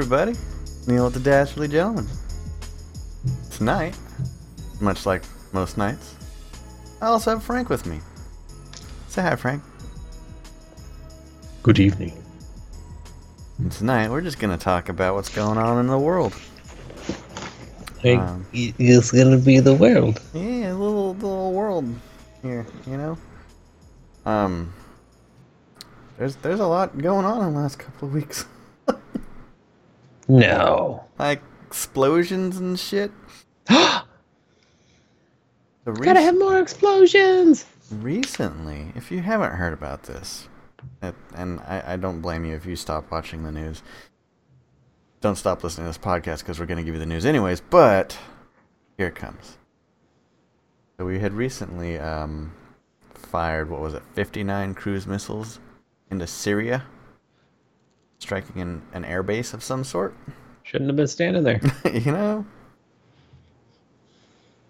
Everybody, Neil with the Dastardly Gentleman. Tonight, much like most nights, I also have Frank with me. Say hi, Frank. Good evening. And tonight, we're just gonna talk about what's going on in the world. Hey, Um, it's gonna be the world. Yeah, a little little world here, you know. Um, there's there's a lot going on in the last couple of weeks, No. like explosions and shit. Gotta have more explosions. recently, if you haven't heard about this, it, and I, I don't blame you if you stop watching the news. Don't stop listening to this podcast because we're going to give you the news anyways. But here it comes. So we had recently um, fired what was it, 59 cruise missiles into Syria, striking an, an air base of some sort. Shouldn't have been standing there. you know.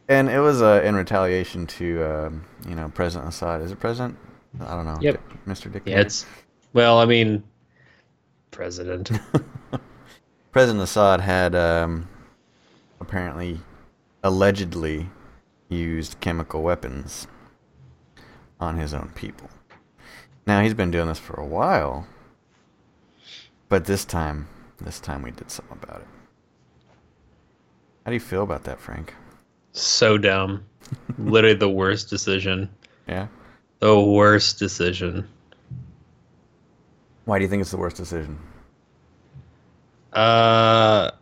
And it was uh, in retaliation to, um, you know, President Assad. Is it President? I don't know. Yep. Mr. Dick. yeah, it's well, I mean, president. President Assad had um, apparently, allegedly, used chemical weapons on his own people. Now he's been doing this for a while, but this time, this time we did something about it. How do you feel about that, Frank? so dumb. Literally the worst decision. Yeah. The worst decision. Why do you think it's the worst decision? Uh,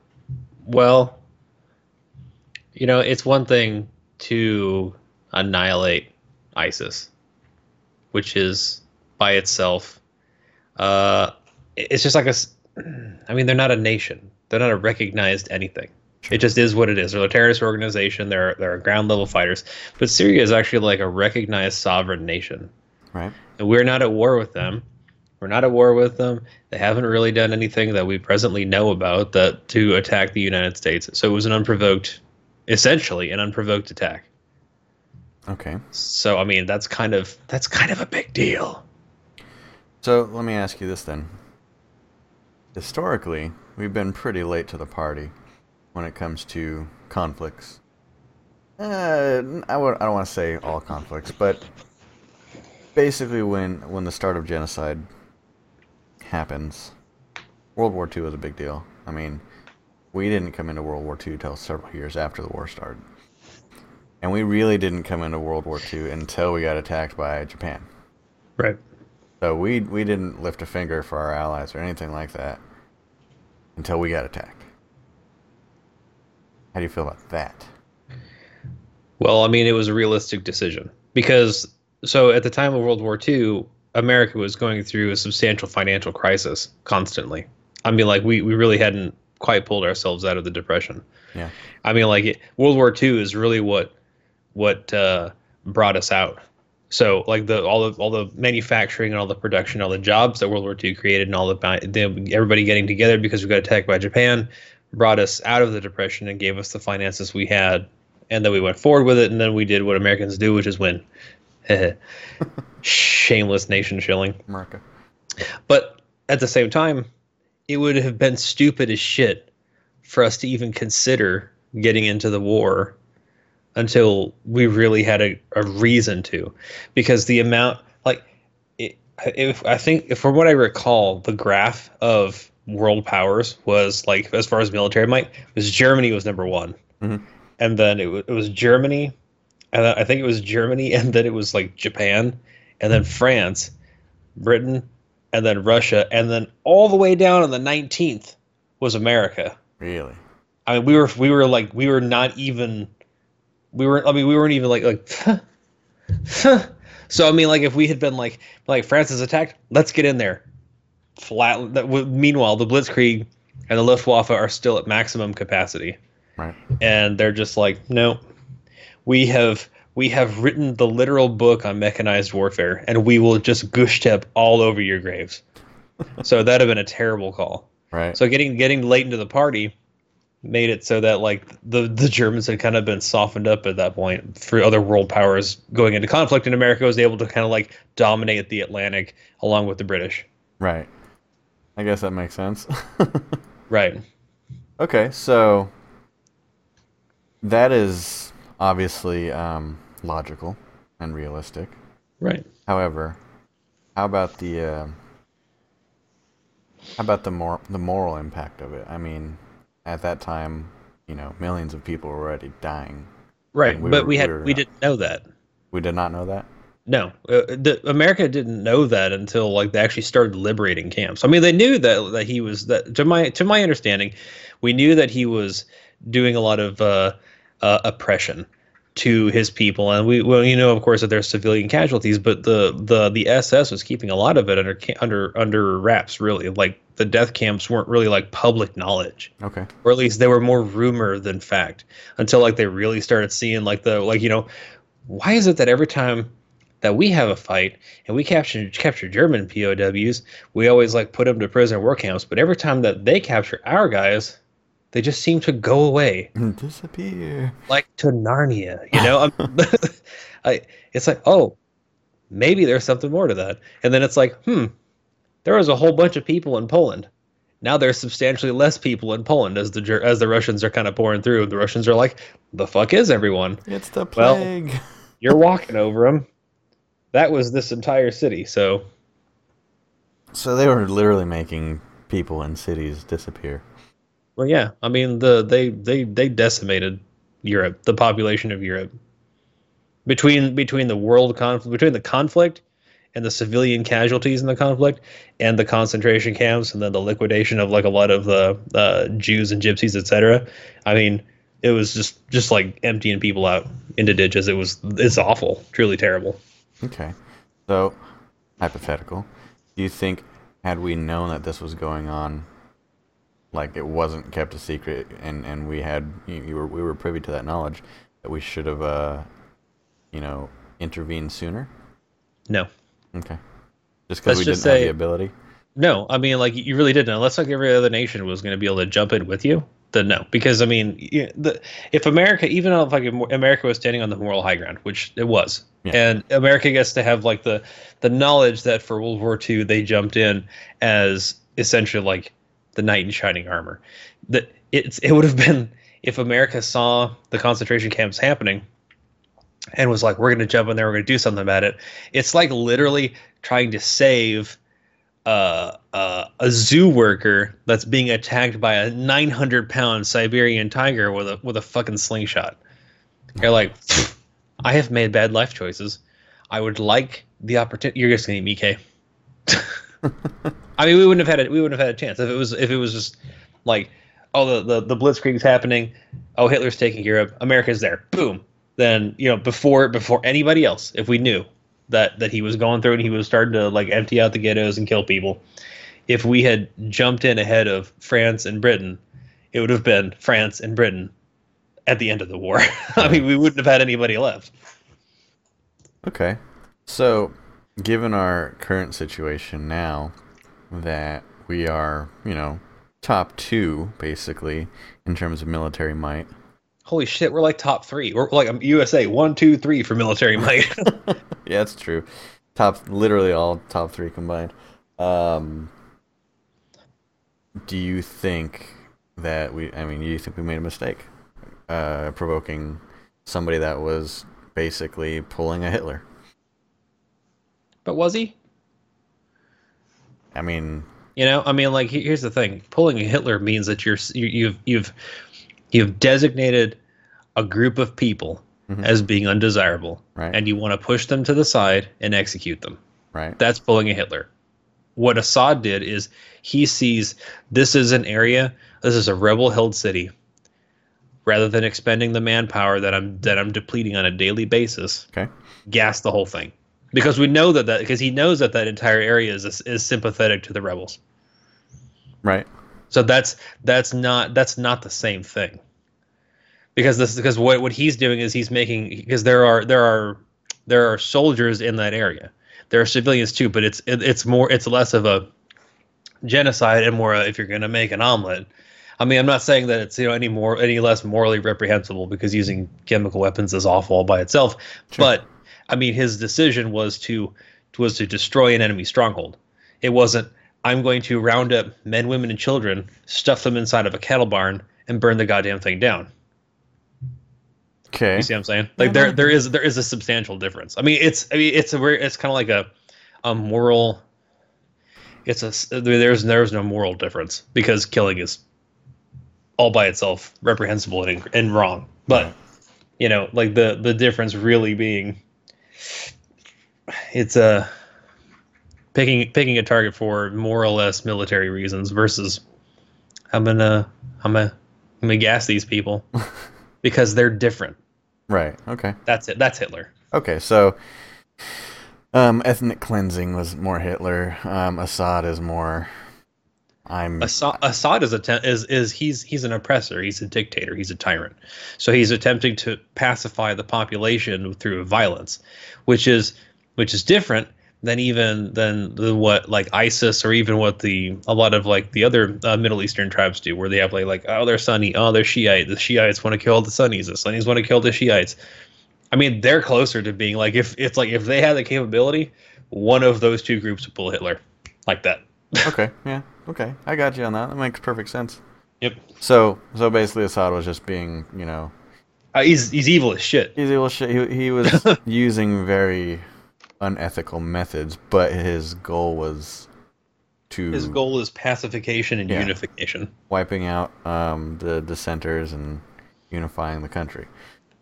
well, you know, it's one thing to annihilate ISIS, which is by itself, uh, it's just like a. I mean, they're not a nation. They're not a recognized anything. It just is what it is. They're a terrorist organization. They're they're ground level fighters. But Syria is actually like a recognized sovereign nation Right. and we're not at war with them. We're not at war with them. They haven't really done anything that we presently know about that to attack the United States. So it was an unprovoked, essentially an unprovoked attack. Okay. So I mean, that's kind of that's kind of a big deal. So let me ask you this then. Historically, we've been pretty late to the party when it comes to conflicts. Uh, I don't want to say all conflicts, but basically when when the start of genocide happens, World War II is a big deal. I mean, we didn't come into World War II until several years after the war started. And we really didn't come into World War II until we got attacked by Japan. Right. So we we didn't lift a finger for our allies or anything like that until we got attacked. How do you feel about that? Well, I mean, it was a realistic decision because so at the time of World War II, America was going through a substantial financial crisis constantly. I mean, like we we really hadn't quite pulled ourselves out of the depression. Yeah. I mean, like it, World War II is really what what uh, brought us out. So, like the all the all the manufacturing and all the production, all the jobs that World War II created, and all the, everybody getting together because we got attacked by Japan, brought us out of the depression and gave us the finances we had, and then we went forward with it, and then we did what Americans do, which is win. Shameless nation shilling. America. But at the same time, it would have been stupid as shit for us to even consider getting into the war until we really had a, a reason to. Because the amount, like, it, if I think, from what I recall, the graph of world powers was like, as far as military might, was Germany was number one. Mhm. And then it, wa- it was Germany, and then I think it was Germany, and then it was like Japan, and then France, Britain, and then Russia, and then all the way down on the 19th was America. Really? I mean, we were we were like we were not even we weren't. I mean we weren't even like like so I mean like if we had been like like France is attacked, let's get in there. Flat. That, meanwhile, the Blitzkrieg and the Luftwaffe are still at maximum capacity, Right. and they're just like, no, we have we have written the literal book on mechanized warfare, and we will just goose step all over your graves. so that'd have been a terrible call. Right. So getting getting late into the party made it so that like the the Germans had kind of been softened up at that point for other world powers going into conflict, and America was able to kind of like dominate the Atlantic along with the British. right. I guess that makes sense. Right. Okay, so that is obviously um, logical and realistic. Right. However, how about the uh, how about the more the moral impact of it? I mean, at that time, you know, millions of people were already dying. Right. We but were- we had we we not- didn't know that. We did not know that. No, uh, the, America didn't know that until like they actually started liberating camps. I mean, they knew that that he was that to my to my understanding, we knew that he was doing a lot of uh, uh, oppression to his people, and we well, you know, of course, that there's civilian casualties, but the the the SS was keeping a lot of it under under under wraps. Really, like the death camps weren't really like public knowledge Okay. or at least they were more rumor than fact until like they really started seeing like the like you know why is it that every time that we have a fight and we capture capture German POWs we always like put them to prison war camps but every time that they capture our guys they just seem to go away Disappear. like to Narnia you know I'm, I it's like oh maybe there's something more to that and then it's like hmm there was a whole bunch of people in Poland now there's substantially less people in Poland as the as the Russians are kind of pouring through. The Russians are like, "The fuck is everyone? It's the Well- plague. You're walking over them." That was this entire city. So so they were literally making people in cities disappear. Well, yeah. I mean, the they they they decimated Europe, the population of Europe. Between between the world conflict, between the conflict and the civilian casualties in the conflict, and the concentration camps, and then the liquidation of like a lot of the uh, Jews and Gypsies, etc. I mean, it was just just like emptying people out into ditches. It was it's awful, truly terrible. Okay. So, hypothetical. Do you think, had we known that this was going on, like it wasn't kept a secret, and and we had you, you were we were privy to that knowledge, that we should have, uh, you know, intervened sooner? No, Okay. Just because we just didn't have say- the ability. No, I mean, like you really didn't. Unless like every other nation was going to be able to jump in with you, then no. Because I mean, the, if America, even if like America was standing on the moral high ground, which it was, Yeah. and America gets to have like the the knowledge that for World War II they jumped in as essentially like the knight in shining armor. That it's it would have been if America saw the concentration camps happening and was like, we're going to jump in there, we're going to do something about it. It's like literally trying to save uh, uh, a zoo worker that's being attacked by a 900 pound Siberian tiger with a with a fucking slingshot. You're like, I have made bad life choices. I would like the opportunity. You're just gonna eat me. I mean, we wouldn't have had it. We wouldn't have had a chance if it was if it was just like, oh, the the, the Blitzkrieg's happening. Oh, Hitler's taking Europe. America's there. Boom. Then you know before before anybody else, if we knew that that he was going through and he was starting to like empty out the ghettos and kill people, if we had jumped in ahead of France and Britain, it would have been France and Britain at the end of the war. I mean, we wouldn't have had anybody left. Okay. So, given our current situation now, that we are, you know, top two basically in terms of military might. Holy shit, we're like top three. We're like USA one, two, three for military might. Yeah, that's true. Top, literally all top three combined. Um, do you think that we? I mean, do you think we made a mistake, uh, provoking somebody that was basically pulling a Hitler? But was he? I mean, You know, I mean, like here's the thing: pulling a Hitler means that you're you, you've you've you've designated a group of people Mhm. as being undesirable, Right. and you want to push them to the side and execute them. right? That's pulling a Hitler. What Assad did is he sees this is an area, this is a rebel-held city. Rather than expending the manpower that I'm that I'm depleting on a daily basis, Okay. gas the whole thing, because we know that that because he knows that that entire area is is sympathetic to the rebels. Right. So that's that's not that's not the same thing. Because this because what what he's doing is he's making because there are there are there are soldiers in that area. There are civilians too, but it's it, it's more it's less of a genocide and more a, if you're going to make an omelet. I mean, I'm not saying that it's you know any more any less morally reprehensible because using chemical weapons is awful all by itself. Sure. But I mean, his decision was to was to destroy an enemy stronghold. It wasn't I'm going to round up men, women, and children, stuff them inside of a cattle barn, and burn the goddamn thing down. Okay. You see what I'm saying? Like there, there is there is a substantial difference. I mean, it's I mean, it's a it's kind of like a a moral. It's a there's there's no moral difference because killing is all by itself reprehensible and and wrong. But you know, like the the difference really being, it's a picking picking a target for more or less military reasons versus I'm gonna I'm gonna I'm gonna gas these people because they're different. Right. Okay. That's it. That's Hitler. Okay. So, um, ethnic cleansing was more Hitler. Um, Assad is more. I'm. Assad, Assad is a te- is is he's he's an oppressor. He's a dictator. He's a tyrant. So he's attempting to pacify the population through violence, which is which is different than even than what like ISIS or even what the a lot of like the other uh, Middle Eastern tribes do, where they have like like oh they're Sunni, oh they're Shiite, the Shiites want to kill the Sunnis, the Sunnis want to kill the Shiites. I mean, they're closer to being like if it's like if they had the capability, one of those two groups would pull Hitler, like that. Okay. Yeah. Okay. I got you on that. That makes perfect sense. Yep. So, so basically, Assad was just being, you know, uh, he's he's evil as shit. He's evil shit. He he was using very unethical methods, but his goal was to his goal is pacification and Yeah. unification. wiping out um, the dissenters and unifying the country.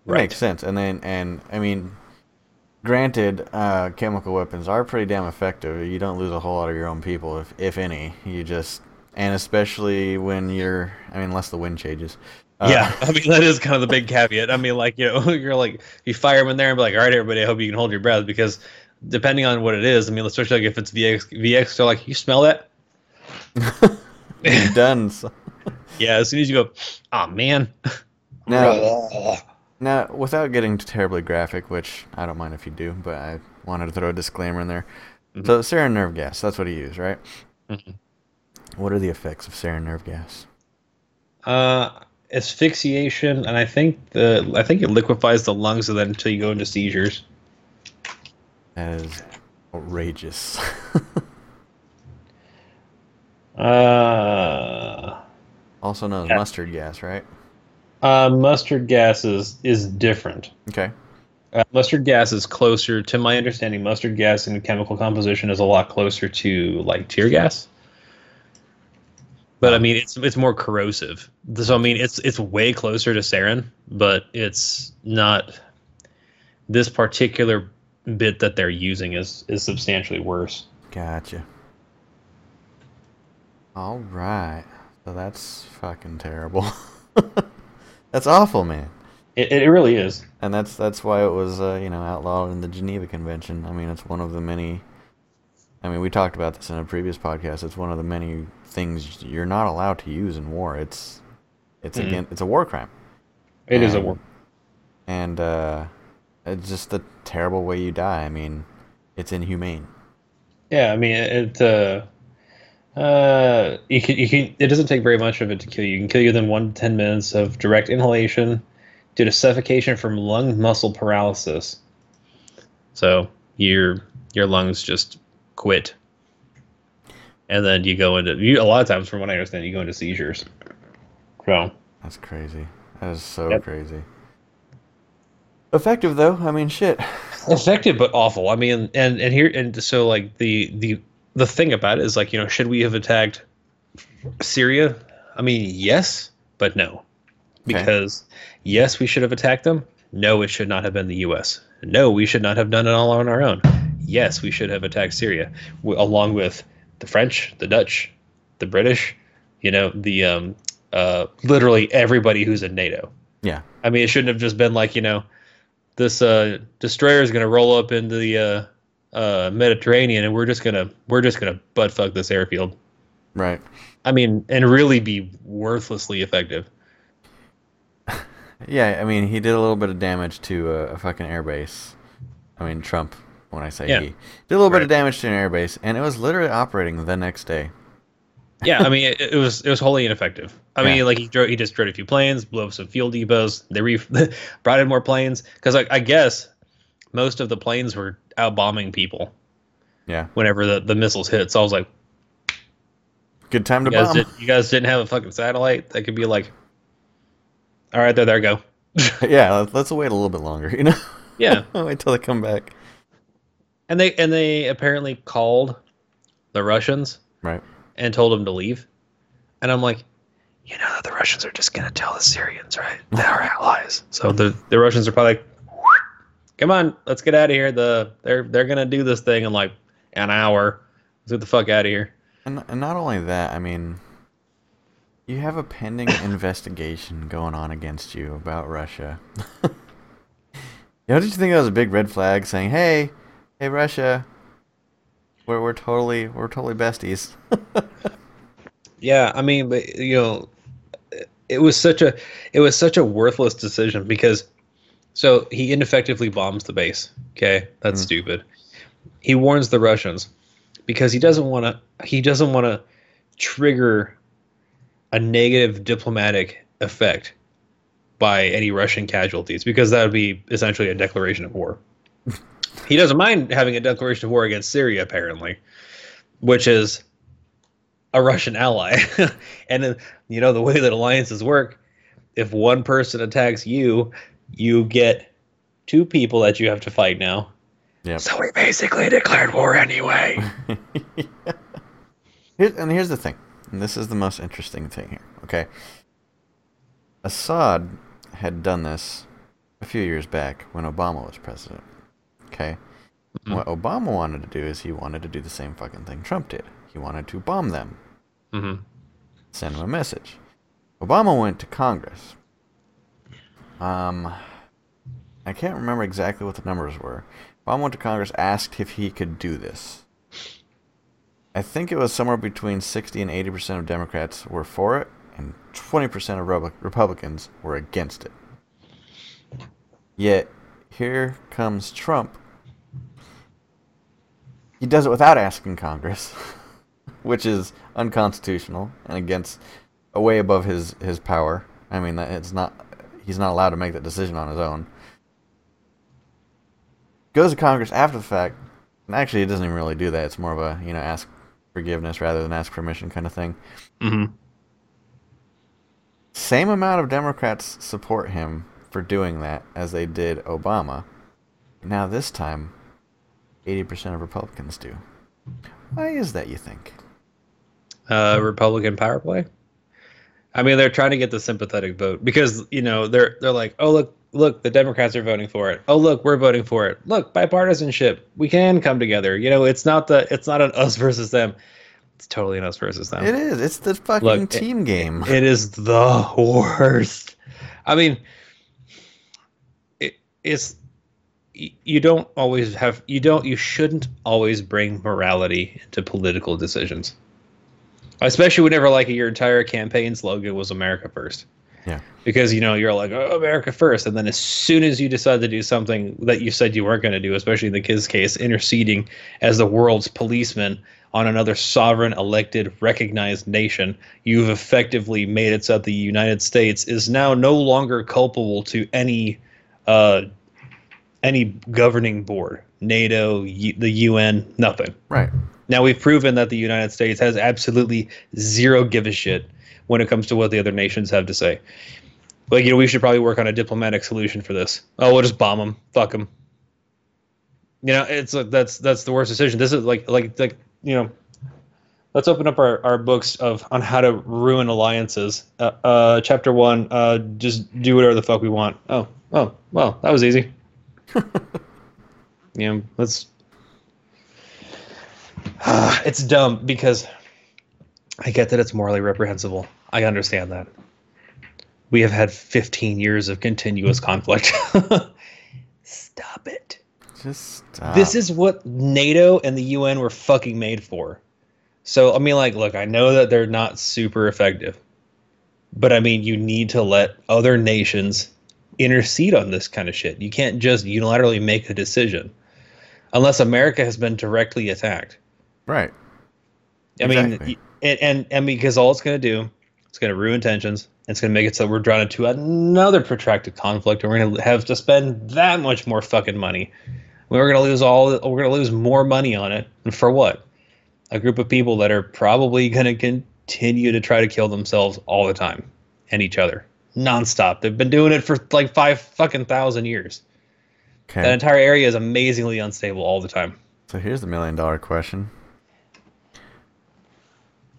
Right. makes sense. And then, and I mean, granted, uh, chemical weapons are pretty damn effective. You don't lose a whole lot of your own people, if if any. You just, and especially when you're, I mean, unless the wind changes. Uh, yeah, I mean that is kind of the big caveat. I mean, like you know, you're like you fire them in there and be like, all right, everybody, I hope you can hold your breath because depending on what it is, I mean, especially like if it's VX, VX, they're like, you smell that? you're done. Yeah, as soon as you go, oh man. Now, now, without getting terribly graphic, which I don't mind if you do, but I wanted to throw a disclaimer in there. So, sarin nerve gas, that's what he used, right? Mhm. What are the effects of sarin nerve gas? Uh, asphyxiation, and I think the I think it liquefies the lungs, and then until you go into seizures. That is outrageous. Uh, also known as Yeah. mustard gas, right? Uh, mustard gas is is different. Okay. Uh, mustard gas is closer, to my understanding. Mustard gas in chemical composition is a lot closer to like tear gas. But I mean, it's it's more corrosive. So I mean, it's it's way closer to sarin, but it's not. This particular bit that they're using is is substantially worse. Gotcha. All right. So that's fucking terrible. that's awful, man. It, it really is. And that's that's why it was uh, you know outlawed in the Geneva Convention. I mean, it's one of the many. I mean, we talked about this in a previous podcast. It's one of the many things you're not allowed to use in war. It's it's Mhm. again it's a war crime. It is a war. And uh, it's just a terrible way you die. I mean, it's inhumane. Yeah, I mean, it. Uh, uh, you can, you can. It doesn't take very much of it to kill you. You can kill you within one to ten minutes of direct inhalation, due to suffocation from lung muscle paralysis. So your your lungs just quit, and then you go into. You, a lot of times, from what I understand, you go into seizures. So That's crazy. That is so Yep. crazy. Effective though. I mean, shit. effective but awful. I mean, and and here and so like the the the thing about it is like you know should we have attacked Syria? I mean, yes, but no, Okay. because yes, we should have attacked them. No, it should not have been the U.S. No, we should not have done it all on our own. Yes, we should have attacked Syria w- along with the French, the Dutch, the British. You know, the um, uh, literally everybody who's in NATO. Yeah. I mean, it shouldn't have just been like you know, this uh, destroyer is gonna roll up into the uh, uh, Mediterranean, and we're just gonna we're just gonna butt fuck this airfield. Right. I mean, and really be worthlessly effective. Yeah. I mean, he did a little bit of damage to a, a fucking airbase. I mean, Trump. When I say Yeah. he did a little bit of damage to an airbase, and it was literally operating the next day. Yeah, I mean, it, it was it was wholly ineffective. I Yeah. mean, like he drove, he just drove a few planes, blew up some fuel depots. They re- brought in more planes because I, I guess most of the planes were out bombing people Yeah. whenever the, the missiles hit. So I was like, Good time to You bomb. did, you guys didn't have a fucking satellite that could be like, all right, there, there, go. yeah, let- let's wait a little bit longer. You know, Yeah, wait till they come back. and they and they apparently called the Russians Right. and told them to leave, and I'm like, you know the Russians are just gonna tell the Syrians, right? They are allies, so the the Russians are probably like, come on, let's get out of here. The they're they're gonna do this thing in like an hour. Let's get the fuck out of here. And, and not only that, I mean, you have a pending investigation going on against you about Russia. you know, did you think that was a big red flag saying, "Hey, hey, Russia, we're we're totally we're totally besties." Yeah, I mean, but you know, it was such a it was such a worthless decision because so he ineffectively bombs the base. Okay, that's Mhm. stupid. He warns the Russians because he doesn't want to he doesn't want to trigger a negative diplomatic effect by any Russian casualties because that would be essentially a declaration of war. he doesn't mind having a declaration of war against Syria apparently, which is a Russian ally. and uh, you know the way that alliances work, if one person attacks you, you get two people that you have to fight now. Yep. So we basically declared war anyway. Here, and here's the thing, and this is the most interesting thing here. Okay, Assad had done this a few years back when Obama was president. Okay, Mhm. what Obama wanted to do is he wanted to do the same fucking thing Trump did. He wanted to bomb them, Mm-hmm. send them a message. Obama went to Congress. Um, I can't remember exactly what the numbers were. Obama went to Congress, asked if he could do this. I think it was somewhere between 60 and 80% of Democrats were for it, and 20% of Republicans were against it. Yet, here comes Trump. He does it without asking Congress, which is unconstitutional and against, way above his, his power. I mean, it's not, he's not allowed to make that decision on his own. Goes to Congress after the fact, and actually, it doesn't even really do that. It's more of a, you know, ask forgiveness rather than ask permission kind of thing. hmm Same amount of Democrats support him for doing that as they did Obama. Now, this time, 80% of Republicans do. Why is that, you think? Uh, Republican power play. I mean, they're trying to get the sympathetic vote because you know they're they're like, oh look, look, the Democrats are voting for it. Oh look, we're voting for it. Look, bipartisanship. We can come together. You know, it's not the it's not an us versus them. It's totally an us versus them. It is. It's the fucking Look, team game. It is the worst. I mean, it, it's you don't always have you don't you shouldn't always bring morality into political decisions, especially whenever like your entire campaign slogan was America first. Yeah. Because you know you're like oh, America first, and then as soon as you decide to do something that you said you weren't going to do, especially in the kids' case, interceding as the world's policeman on another sovereign, elected, recognized nation, you've effectively made it so that the United States is now no longer culpable to any uh, any governing board, NATO, U- the UN, nothing. Right. Now we've proven that the United States has absolutely zero give a shit when it comes to what the other nations have to say. Like you know, we should probably work on a diplomatic solution for this. Oh, we'll just bomb them. Fuck them. You know, it's like that's that's the worst decision. This is like like like you know. Let's open up our, our books of on how to ruin alliances. Uh, uh, chapter one. Uh, just do whatever the fuck we want. Oh, oh, well, that was easy. you know, let's it's dumb because I get that it's morally reprehensible. I understand that. We have had 15 years of continuous conflict. Stop it. Just stop. This is what NATO and the UN were fucking made for. So, I mean, like, look, I know that they're not super effective, but I mean, you need to let other nations intercede on this kind of shit. You can't just unilaterally make a decision unless America has been directly attacked. Right. I mean, Exactly. y- and, and and because all it's going to do, it's going to ruin tensions. It's going to make it so we're drawn into another protracted conflict, and we're going to have to spend that much more fucking money. We're going to lose all. We're going to lose more money on it, and for what? A group of people that are probably going to continue to try to kill themselves all the time and each other nonstop. They've been doing it for like five fucking thousand years. Okay. That entire area is amazingly unstable all the time. So here's the million dollar question.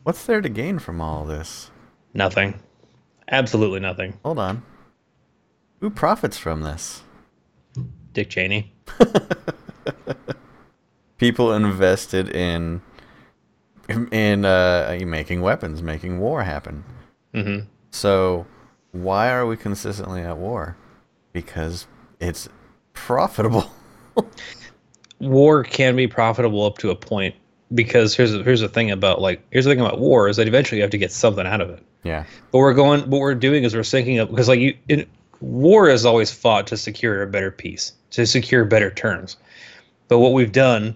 What's there to gain from all this? Nothing. Absolutely nothing. Hold on. Who profits from this? Dick Cheney. People invested in in uh, making weapons, making war happen. hmm So why are we consistently at war? Because it's profitable. War can be profitable up to a point because here's here's the thing about like here's the thing about war is that eventually you have to get something out of it. yeah. But we're going. What we're doing is we're syncing up because like you, in, war is always fought to secure a better peace, to secure better terms. But what we've done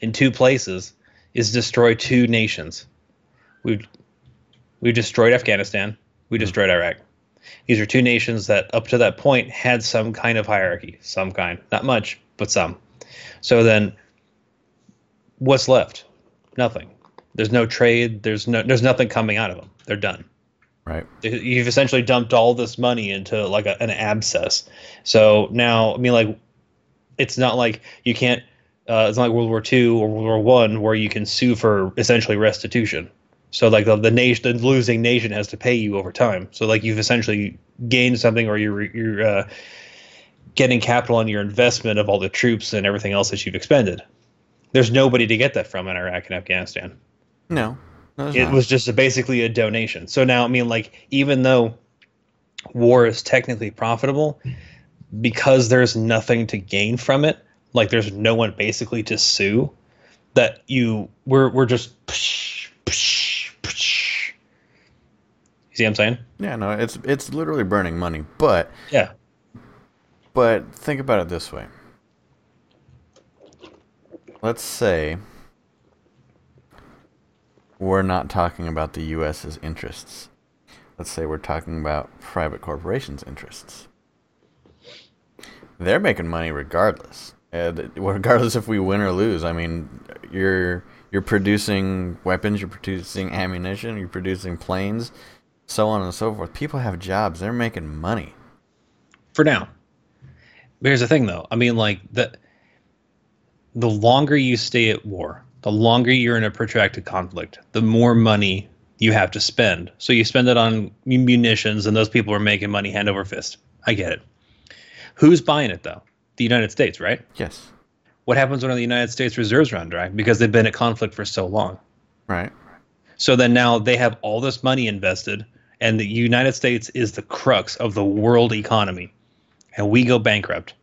in two places is destroy two nations. We've we've destroyed Afghanistan. We hmm. destroyed Iraq. These are two nations that up to that point had some kind of hierarchy, some kind, not much, but some. So then, what's left? Nothing. There's no trade. There's no. There's nothing coming out of them. They're done Right. you've essentially dumped all this money into like a, an abscess. So now, I mean, like, it's not like you can't. Uh, it's not like World War II or World War One where you can sue for essentially restitution. So like the, the nation, the losing nation has to pay you over time. So like you've essentially gained something, or you're you're uh, getting capital on your investment of all the troops and everything else that you've expended. There's nobody to get that from in Iraq and Afghanistan No. no it not. was just a, basically a donation. So now, I mean, like, even though war is technically profitable, because there's nothing to gain from it, like, there's no one basically to sue, that you, we're, we're just, psh, psh, psh. you see what I'm saying? Yeah, no, it's it's literally burning money. But Yeah. but think about it this way. Let's say we're not talking about the US's interests. Let's say we're talking about private corporations' interests. They're making money regardless. Th- regardless if we win or lose. I mean, you're you're producing weapons, you're producing ammunition, you're producing planes, so on and so forth. People have jobs. They're making money. For now. Here's the thing, though. I mean, like, the, the longer you stay at war, the longer you're in a protracted conflict, the more money you have to spend. So you spend it on munitions, and those people are making money hand over fist. I get it. Who's buying it though? The United States, right? Yes. What happens when the United States reserves run dry because they've been at conflict for so long? Right. So then now they have all this money invested, and the United States is the crux of the world economy, and we go bankrupt.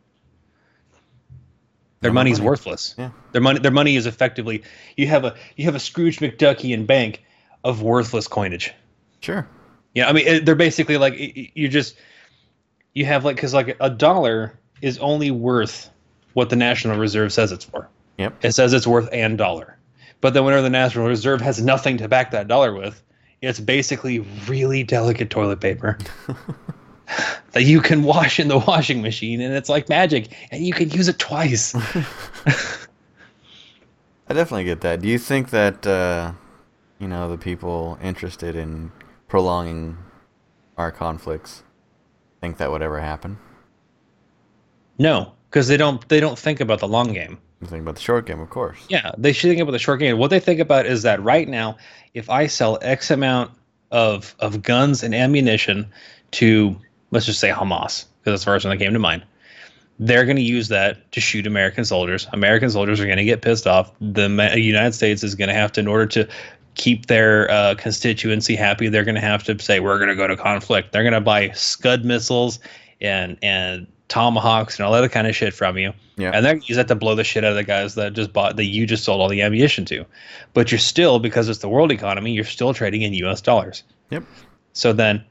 Their No money's money. worthless. Yeah. Their money, their money is effectively you have a you have a Scrooge McDuckian bank of worthless coinage. Sure. Yeah, I mean they're basically like you just you have like because like a dollar is only worth what the National Reserve says it's for. Yep. It says it's worth and dollar. But then whenever the National Reserve has nothing to back that dollar with, it's basically really delicate toilet paper that you can wash in the washing machine and it's like magic and you can use it twice. I definitely get that. Do you think that uh, you know the people interested in prolonging our conflicts think that would ever happen? no, because they don't they don't think about the long game. You think about the short game, of course. Yeah, they should think about the short game. What they think about is that right now, if I sell X amount of of guns and ammunition to let's just say Hamas, because that's the first one that came to mind, they're going to use that to shoot American soldiers. American soldiers are going to get pissed off. The United States is going to have to, in order to keep their uh, constituency happy, they're going to have to say we're going to go to conflict. They're going to buy Scud missiles and and tomahawks and all that kind of shit from you. Yeah. And then use that to blow the shit out of the guys that just bought that you just sold all the ammunition to. But you're still, because it's the world economy, you're still trading in US dollars. Yep. So then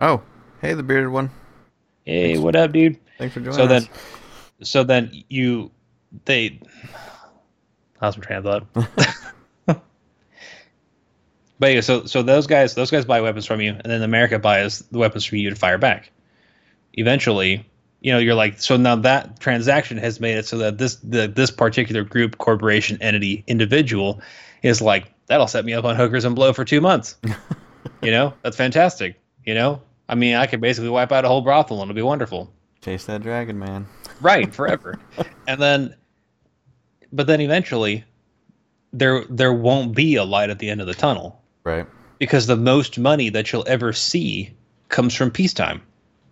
Oh, hey, the bearded one. hey, what up, dude? Thanks for joining So us. then so then you they lost my train of thought. but yeah, so so those guys those guys buy weapons from you, and then America buys the weapons from you to fire back. Eventually, you know, you're like, so now that transaction has made it so that this the this particular group, corporation, entity, individual is like, that'll set me up on hookers and blow for two months. you know, that's fantastic. You know, I mean, I could basically wipe out a whole brothel and it'll be wonderful. Chase that dragon, man. Right, forever. and then, but then eventually, there there won't be a light at the end of the tunnel Right. because the most money that you'll ever see comes from peacetime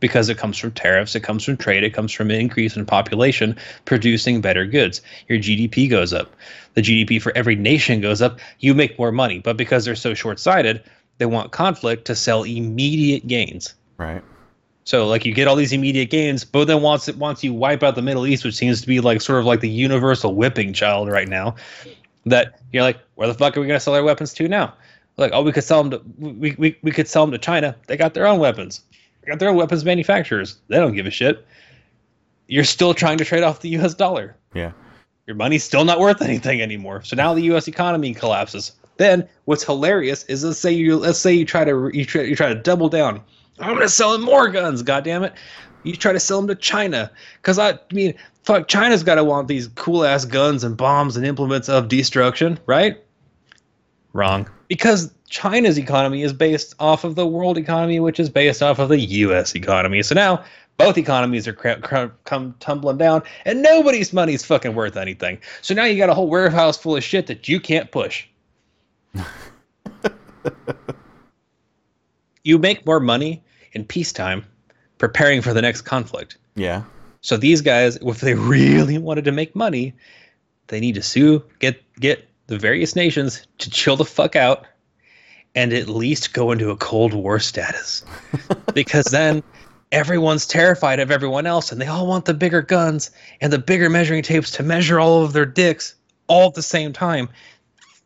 because it comes from tariffs it comes from trade it comes from an increase in population producing better goods your gdp goes up the gdp for every nation goes up you make more money but because they're so short-sighted they want conflict to sell immediate gains Right. so like you get all these immediate gains, but then once it once you wipe out the Middle East, which seems to be like sort of like the universal whipping child right now, that you're like, where the fuck are we gonna sell our weapons to now? Like, oh, we could sell them to we, we, we could sell them to China. They got their own weapons. They got their own weapons manufacturers. They don't give a shit. You're still trying to trade off the U.S. dollar. Yeah. Your money's still not worth anything anymore. So now the U.S. economy collapses. Then what's hilarious is let's say you let's say you try to you try, you try to double down. I'm gonna sell them more guns. God damn it! You try to sell them to China because I, I mean, fuck, China's got to want these cool ass guns and bombs and implements of destruction, right? Wrong. Because China's economy is based off of the world economy, which is based off of the U.S. economy. So now both economies are cra- cra- come tumbling down, and nobody's money's fucking worth anything. So now you got a whole warehouse full of shit that you can't push. You make more money in peacetime preparing for the next conflict. Yeah. So these guys, if they really wanted to make money, they need to sue, get get the various nations to chill the fuck out, and at least go into a Cold War status, because then everyone's terrified of everyone else, and they all want the bigger guns and the bigger measuring tapes to measure all of their dicks all at the same time.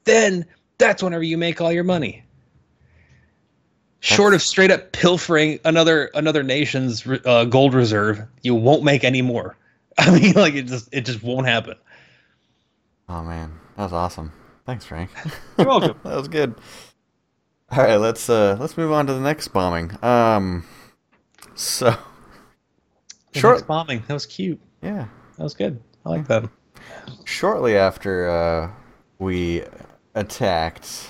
Then that's whenever you make all your money. Short of straight up pilfering another another nation's uh, gold reserve, you won't make any more. I mean, like it just it just won't happen. Oh man, that was awesome. Thanks, Frank. You're welcome. that was good. All right, let's uh let's move on to the next bombing. Um, so Short short, bombing. That was cute. yeah. That was good. I like that. Shortly after uh, we attacked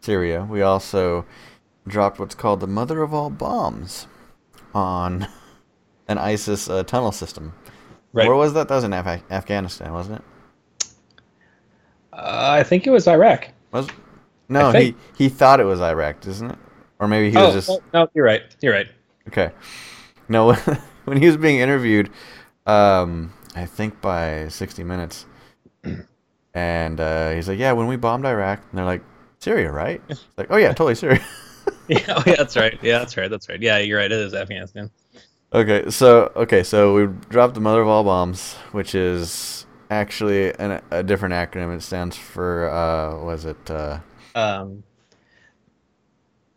Syria, we also dropped what's called the mother of all bombs on an ISIS uh, tunnel system. Right. Where was that? That was in Af- Afghanistan, wasn't it? Uh, I think it was Iraq. Was no, he he thought it was Iraq, isn't it? Or maybe he was oh, just oh, no, you're right. You're right. Okay. No, when he was being interviewed, um, I think by 60 Minutes, and uh, he's like, "Yeah, when we bombed Iraq," and they're like, "Syria, right?" It's like, "Oh yeah, totally Syria." Yeah, oh, yeah, that's right. Yeah, that's right. That's right. Yeah, you're right. It is Afghanistan. okay, so okay, so we dropped the mother of all bombs, which is actually an, a different acronym. It stands for uh, was it? Uh, Um,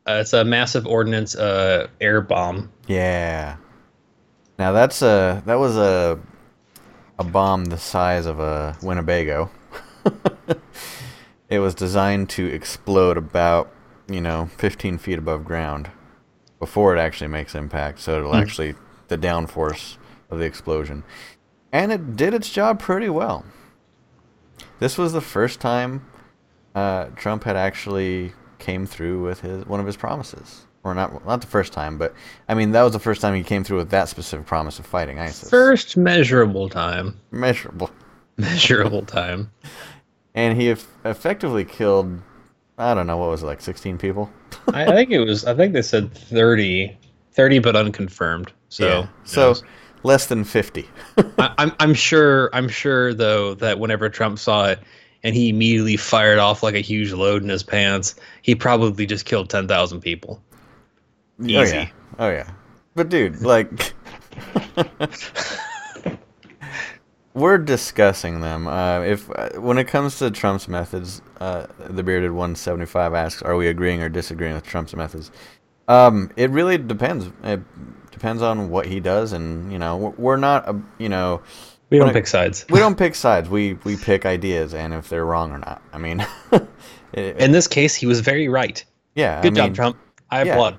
uh, it's a massive ordnance uh, air bomb. yeah. Now that's a that was a a bomb the size of a Winnebago. It was designed to explode about you know 15 feet above ground before it actually makes impact, so it'll Hmm. actually the downforce of the explosion, and it did its job pretty well. This was the first time uh, Trump had actually came through with his one of his promises, or not not the first time, but I mean that was the first time he came through with that specific promise of fighting ISIS. First measurable time. measurable, Measurable time. And he eff- effectively killed. I don't know what was it like, sixteen people. I, think it was. I think they said 30, 30 but unconfirmed. So, Yeah. so knows? less than fifty. I, I'm I'm sure I'm sure though that whenever Trump saw it and he immediately fired off like a huge load in his pants, he probably just killed ten thousand people. Oh yeah. Oh yeah. But dude, like we're discussing them. Uh, if uh, when it comes to Trump's methods, uh, the bearded 175 asks, "Are we agreeing or disagreeing with Trump's methods?" Um, it really depends. It depends on what he does, and you know, we're- not, a, you know, We don't it- pick sides. we don't pick sides. We we pick ideas, and if they're wrong or not. I mean, it- In this case, he was very right. yeah. Good I mean, job, Trump. I yeah. applaud.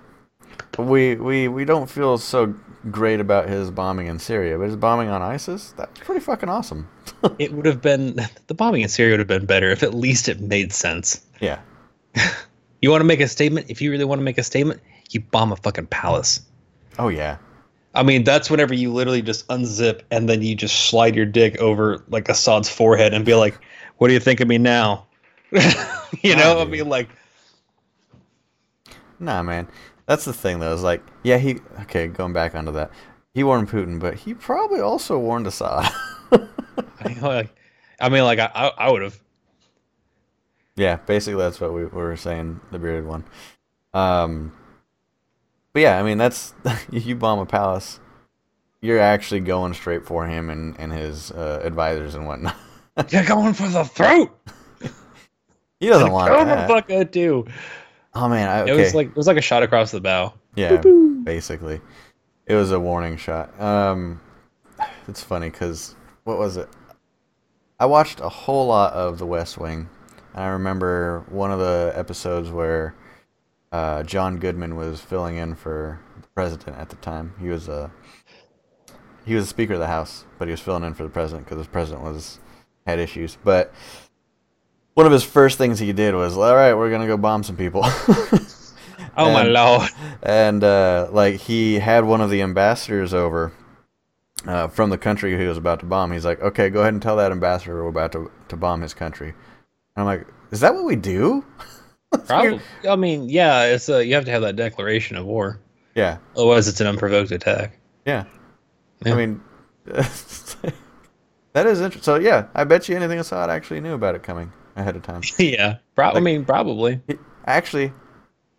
we we we don't feel so great about his bombing in Syria, but his bombing on ISIS, that's pretty fucking awesome. it would have been the bombing in Syria would have been better if at least it made sense. Yeah. You want to make a statement? If you really want to make a statement, you bomb a fucking palace. Oh yeah. I mean, that's whenever you literally just unzip and then you just slide your dick over like Assad's forehead and be like, "What do you think of me now?" you know, I mean, like, Nah, man. That's the thing though. Is like, yeah, he okay. Going back onto that, he warned Putin, but he probably also warned Assad. I, like, I mean, like I, I, I would have. yeah, basically that's what we, we were saying. The bearded one. Um. But yeah, I mean that's you bomb a palace, you're actually going straight for him and and his uh, advisors and whatnot. You're going for the throat. He doesn't want Go the that. fuck out too. Oh man, I, okay. It was like it was like a shot across the bow. Yeah, basically. It was a warning shot. Um, it's funny because what was it? I watched a whole lot of The West Wing, and I remember one of the episodes where uh, John Goodman was filling in for the president at the time. He was a he was the Speaker of the House, but he was filling in for the president because the president was had issues. But one of his first things he did was, "All right, we're gonna go bomb some people." Oh my And- lord! and uh, like he had one of the ambassadors over uh, from the country he was about to bomb. He's like, "Okay, go ahead and tell that ambassador we're about to to bomb his country." And I'm like, "Is that what we do?" Probably. I mean, yeah, it's a, you have to have that declaration of war. Yeah, Otherwise, it's an unprovoked attack. yeah. Yeah. I mean, that is interesting. So yeah, I bet you anything Assad actually knew about it coming ahead of time. yeah, pro- I mean, probably. He- actually,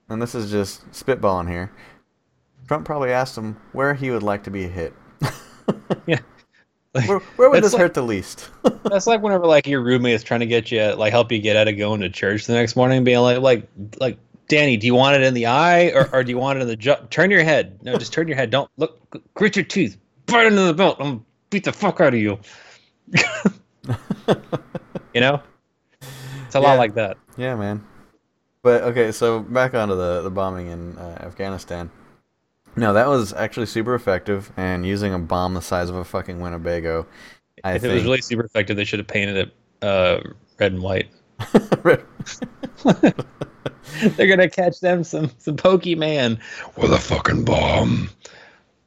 and this is just spitballing here. Trump probably asked him where he would like to be hit. Yeah. Like, Where, where would this like- hurt the least? That's like whenever like your roommate is trying to get you like help you get out of going to church the next morning, being like like like Danny, do you want it in the eye or, or do you want it in the jaw? Turn your head. No, just turn your head. Don't look. Grit your teeth. Bite into the belt. I'm gonna beat the fuck out of you. you know, a Yeah. lot like that. Yeah, man. But okay, so back onto the the bombing in uh, Afghanistan. No, that was actually super effective, and using a bomb the size of a fucking Winnebago. I if it was really super effective, they should have painted it uh, red and white. They're gonna catch them some some Pokemon with a fucking bomb.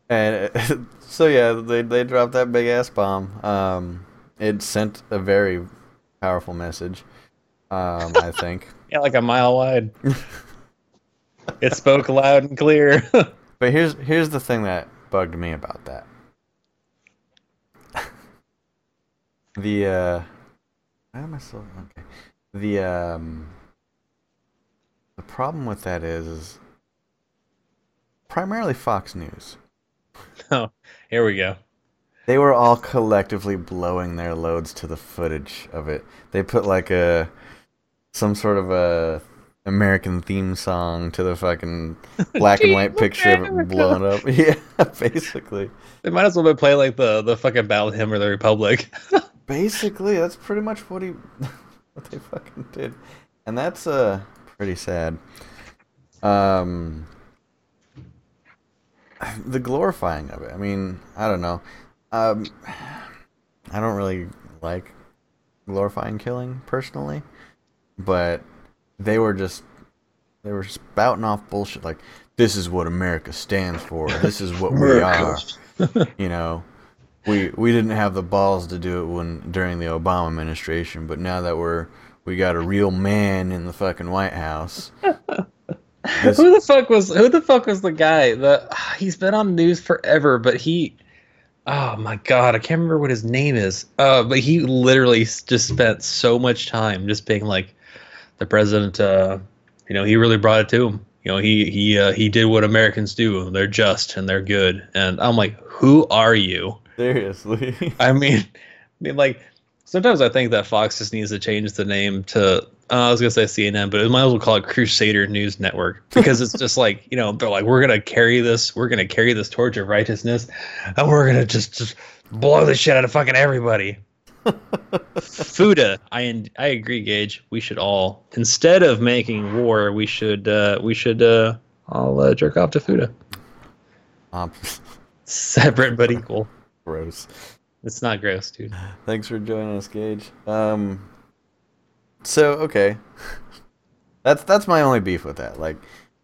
and so yeah, they they dropped that big ass bomb. Um, it sent a very powerful message. Um, I think. Yeah, like a mile wide. it spoke loud and clear. But here's here's the thing that bugged me about that. the uh why am I still okay. The um the problem with that is is primarily Fox News. oh, here we go. They were all collectively blowing their loads to the footage of it. They put like a some sort of a American theme song to the fucking black and white picture of it blowing up. Yeah, basically. They might as well play like the the fucking Battle Hymn of the Republic. Basically, that's pretty much what he what they fucking did. And that's uh pretty sad. Um the glorifying of it. I mean, I don't know. Um I don't really like glorifying killing personally, but they were just they were spouting off bullshit like this is what America stands for. This is what we are. You know, we we didn't have the balls to do it when during the Obama administration, but now that we're we got a real man in the fucking White House. This- who the fuck was who the fuck was the guy? The he's been on the news forever, but he oh my god, I can't remember what his name is. Uh, but he literally just spent so much time just being like the president. Uh, you know, he really brought it to him. You know, he he uh, he did what Americans do. They're just and they're good. And I'm like, who are you? seriously. I mean, I mean, like sometimes I think that Fox just needs to change the name to. Uh, I was gonna say CNN, but it might as well call it Crusader News Network because it's just like you know they're like we're gonna carry this, we're gonna carry this torch of righteousness, and we're gonna just just blow the shit out of fucking everybody. Fuda, I I agree, Gage. We should all instead of making war, we should uh, we should uh, all uh, jerk off to Fuda. Um, Separate but equal. Gross. It's not gross, dude. Thanks for joining us, Gage. Um, so okay, that's that's my only beef with that. Like,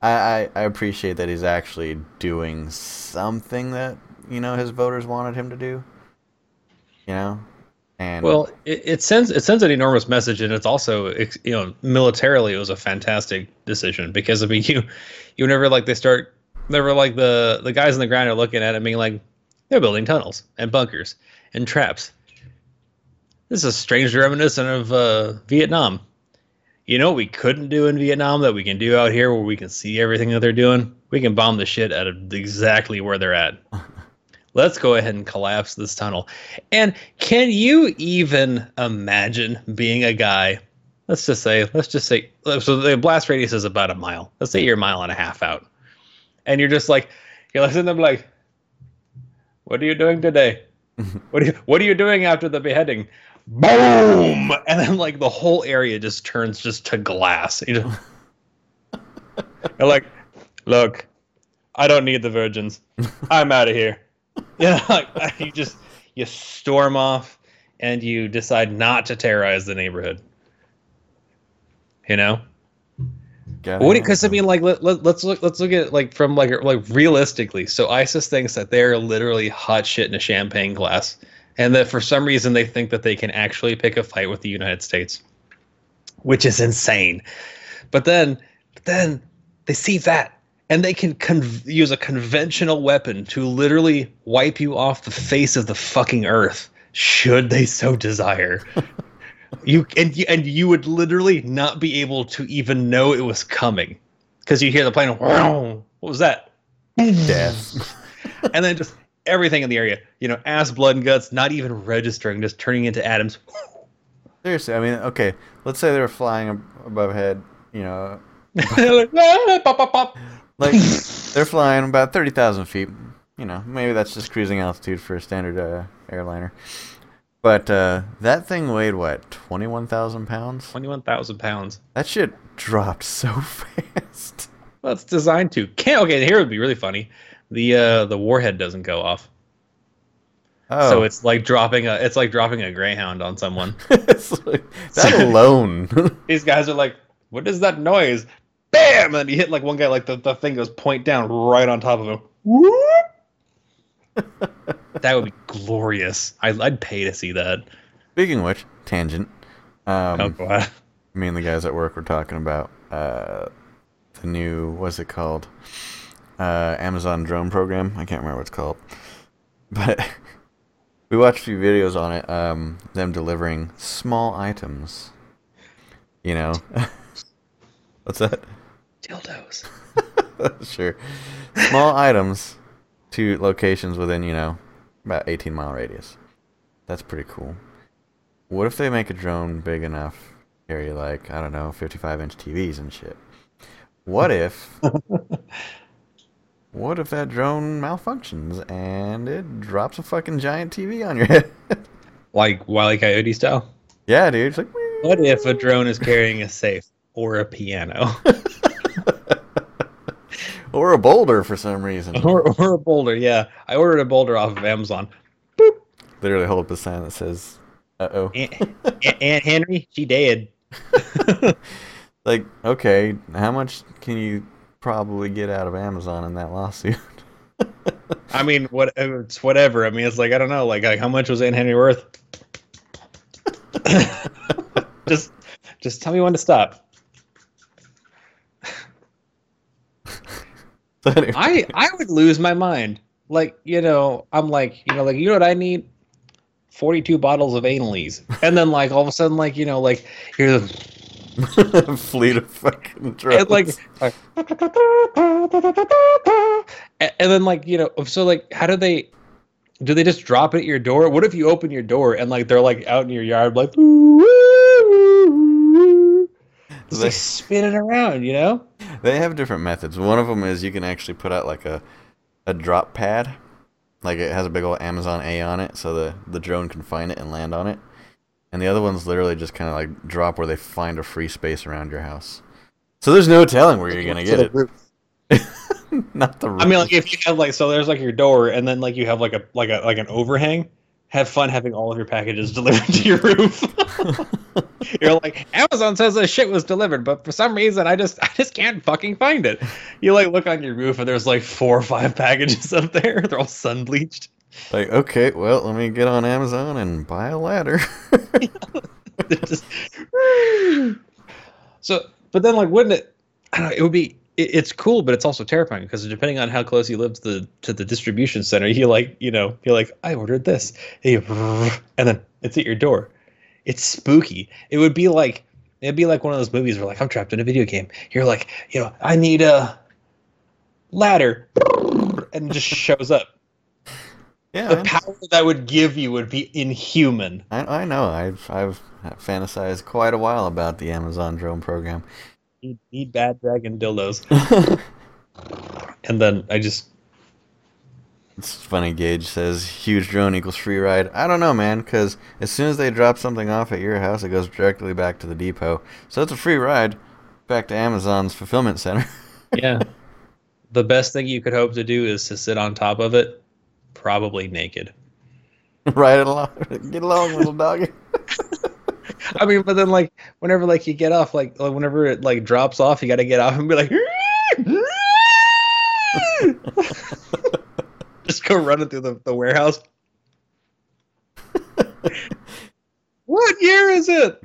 I, I I appreciate that he's actually doing something that you know his voters wanted him to do. You know, and Well, it, it sends it sends an enormous message, and it's also you know militarily it was a fantastic decision because I mean you you never like they start never like the the guys on the ground are looking at it being like they're building tunnels and bunkers and traps. This is a strange reminiscent of uh, Vietnam. You know what we couldn't do in Vietnam that we can do out here where we can see everything that they're doing? We can bomb the shit out of exactly where they're at. Let's go ahead and collapse this tunnel. And can you even imagine being a guy? Let's just say, let's just say, so the blast radius is about a mile. Let's say you're a mile and a half out, and you're just like, you're listening to them like, "What are you doing today? what are you What are you doing after the beheading?" Boom! And then like the whole area just turns just to glass. You know, you're like, look, I don't need the virgins. I'm out of here. Yeah, like, you just you storm off and you decide not to terrorize the neighborhood. You know, because I mean, like let, let, let's look let's look at it, like from like like realistically. So ISIS thinks that they're literally hot shit in a champagne glass, and that for some reason they think that they can actually pick a fight with the United States, which is insane. But then, but then they see that and they can con- use a conventional weapon to literally wipe you off the face of the fucking earth should they so desire you and you, and you would literally not be able to even know it was coming because you hear the plane what was that death. and then just everything in the area you know ass blood and guts not even registering just turning into atoms Seriously, I mean, okay, let's say they were flying above head. You know, "Ah, pop, pop, pop." Like they're flying about thirty thousand feet. You know, maybe that's just cruising altitude for a standard uh, airliner. But uh, that thing weighed what, twenty one thousand pounds? 21,000 pounds That shit dropped so fast. Well, it's designed to. Can't okay. Here would be really funny. The uh the warhead doesn't go off, Oh, so it's like dropping a it's like dropping a greyhound on someone. it's like, that alone. These guys are like, "What is that noise?" Bam! And then he hit like one guy, like the, the thing goes point down right on top of him. Whoop! that would be glorious. I, I'd pay to see that. Speaking of which, tangent. Um, oh god. me and the guys at work were talking about uh, the new what's it called uh, Amazon drone program. I can't remember what it's called, but we watched a few videos on it. Um, them delivering small items. You know, what's that? Dildos. sure, small items to locations within you know about 18 mile radius. That's pretty cool. What if they make a drone big enough to carry like I don't know 55 inch TVs and shit? What if? what if that drone malfunctions and it drops a fucking giant TV on your head? Like Wile E. Coyote style. yeah, dude. It's like. What if a drone is carrying a safe or a piano? or a boulder for some reason. or, or a boulder, yeah. I ordered a boulder off of Amazon. Boop. Literally hold up a sign that says, "Uh oh." Aunt, Aunt- Henry, she dead. Like, okay, how much can you probably get out of Amazon in that lawsuit? I mean, what it's whatever. I mean, it's like I don't know, like, like how much was Aunt Henry worth? just, just tell me when to stop. So anyway, I I would lose my mind. Like you know, I'm like you know, like you know what I need. 42 bottles of analies and then like all of a sudden like you know like you're fleet of fucking drones. and like, like and, and then like you know so like how do they do they just drop it at your door what if you open your door and like they're like out in your yard like just They- like spinning around you know They have different methods. One of them is you can actually put out like a a drop pad, like it has a big old Amazon A on it, so the the drone can find it and land on it. And the other one's literally just kind of like drop where they find a free space around your house. So there's no telling where you're gonna get it. Not the. I mean, like if you have like so there's like your door, and then like you have like a like a like an overhang. Have fun having all of your packages delivered to your roof. You're like Amazon says this shit was delivered, but for some reason I just I just can't fucking find it. You like look on your roof and there's like four or five packages up there. They're all sun bleached. like okay, well, let me get on Amazon and buy a ladder. Just- so, but then like wouldn't it? I don't know. It would be. It, it's cool, but it's also terrifying because depending on how close you live to the to the distribution center, you like you know you're like I ordered this, and, you, and then it's at your door. It's spooky. It would be like it'd be like one of those movies where like I'm trapped in a video game. You're like you know I need a ladder, and it just shows up. yeah, The power that would give you would be inhuman. I, I know. I've I've fantasized quite a while about the Amazon drone program. You need bad dragon dildos. and then I just It's funny. Gage says huge drone equals free ride. I don't know, man, because as soon as they drop something off at your house, it goes directly back to the depot. So it's a free ride back to Amazon's fulfillment center. yeah. the best thing you could hope to do is to sit on top of it, probably naked. ride it along. Get along, little doggy. I mean, but then like whenever like you get off, like, like whenever it like drops off, you got to get off and be like, just go running through the, the warehouse. what year is it?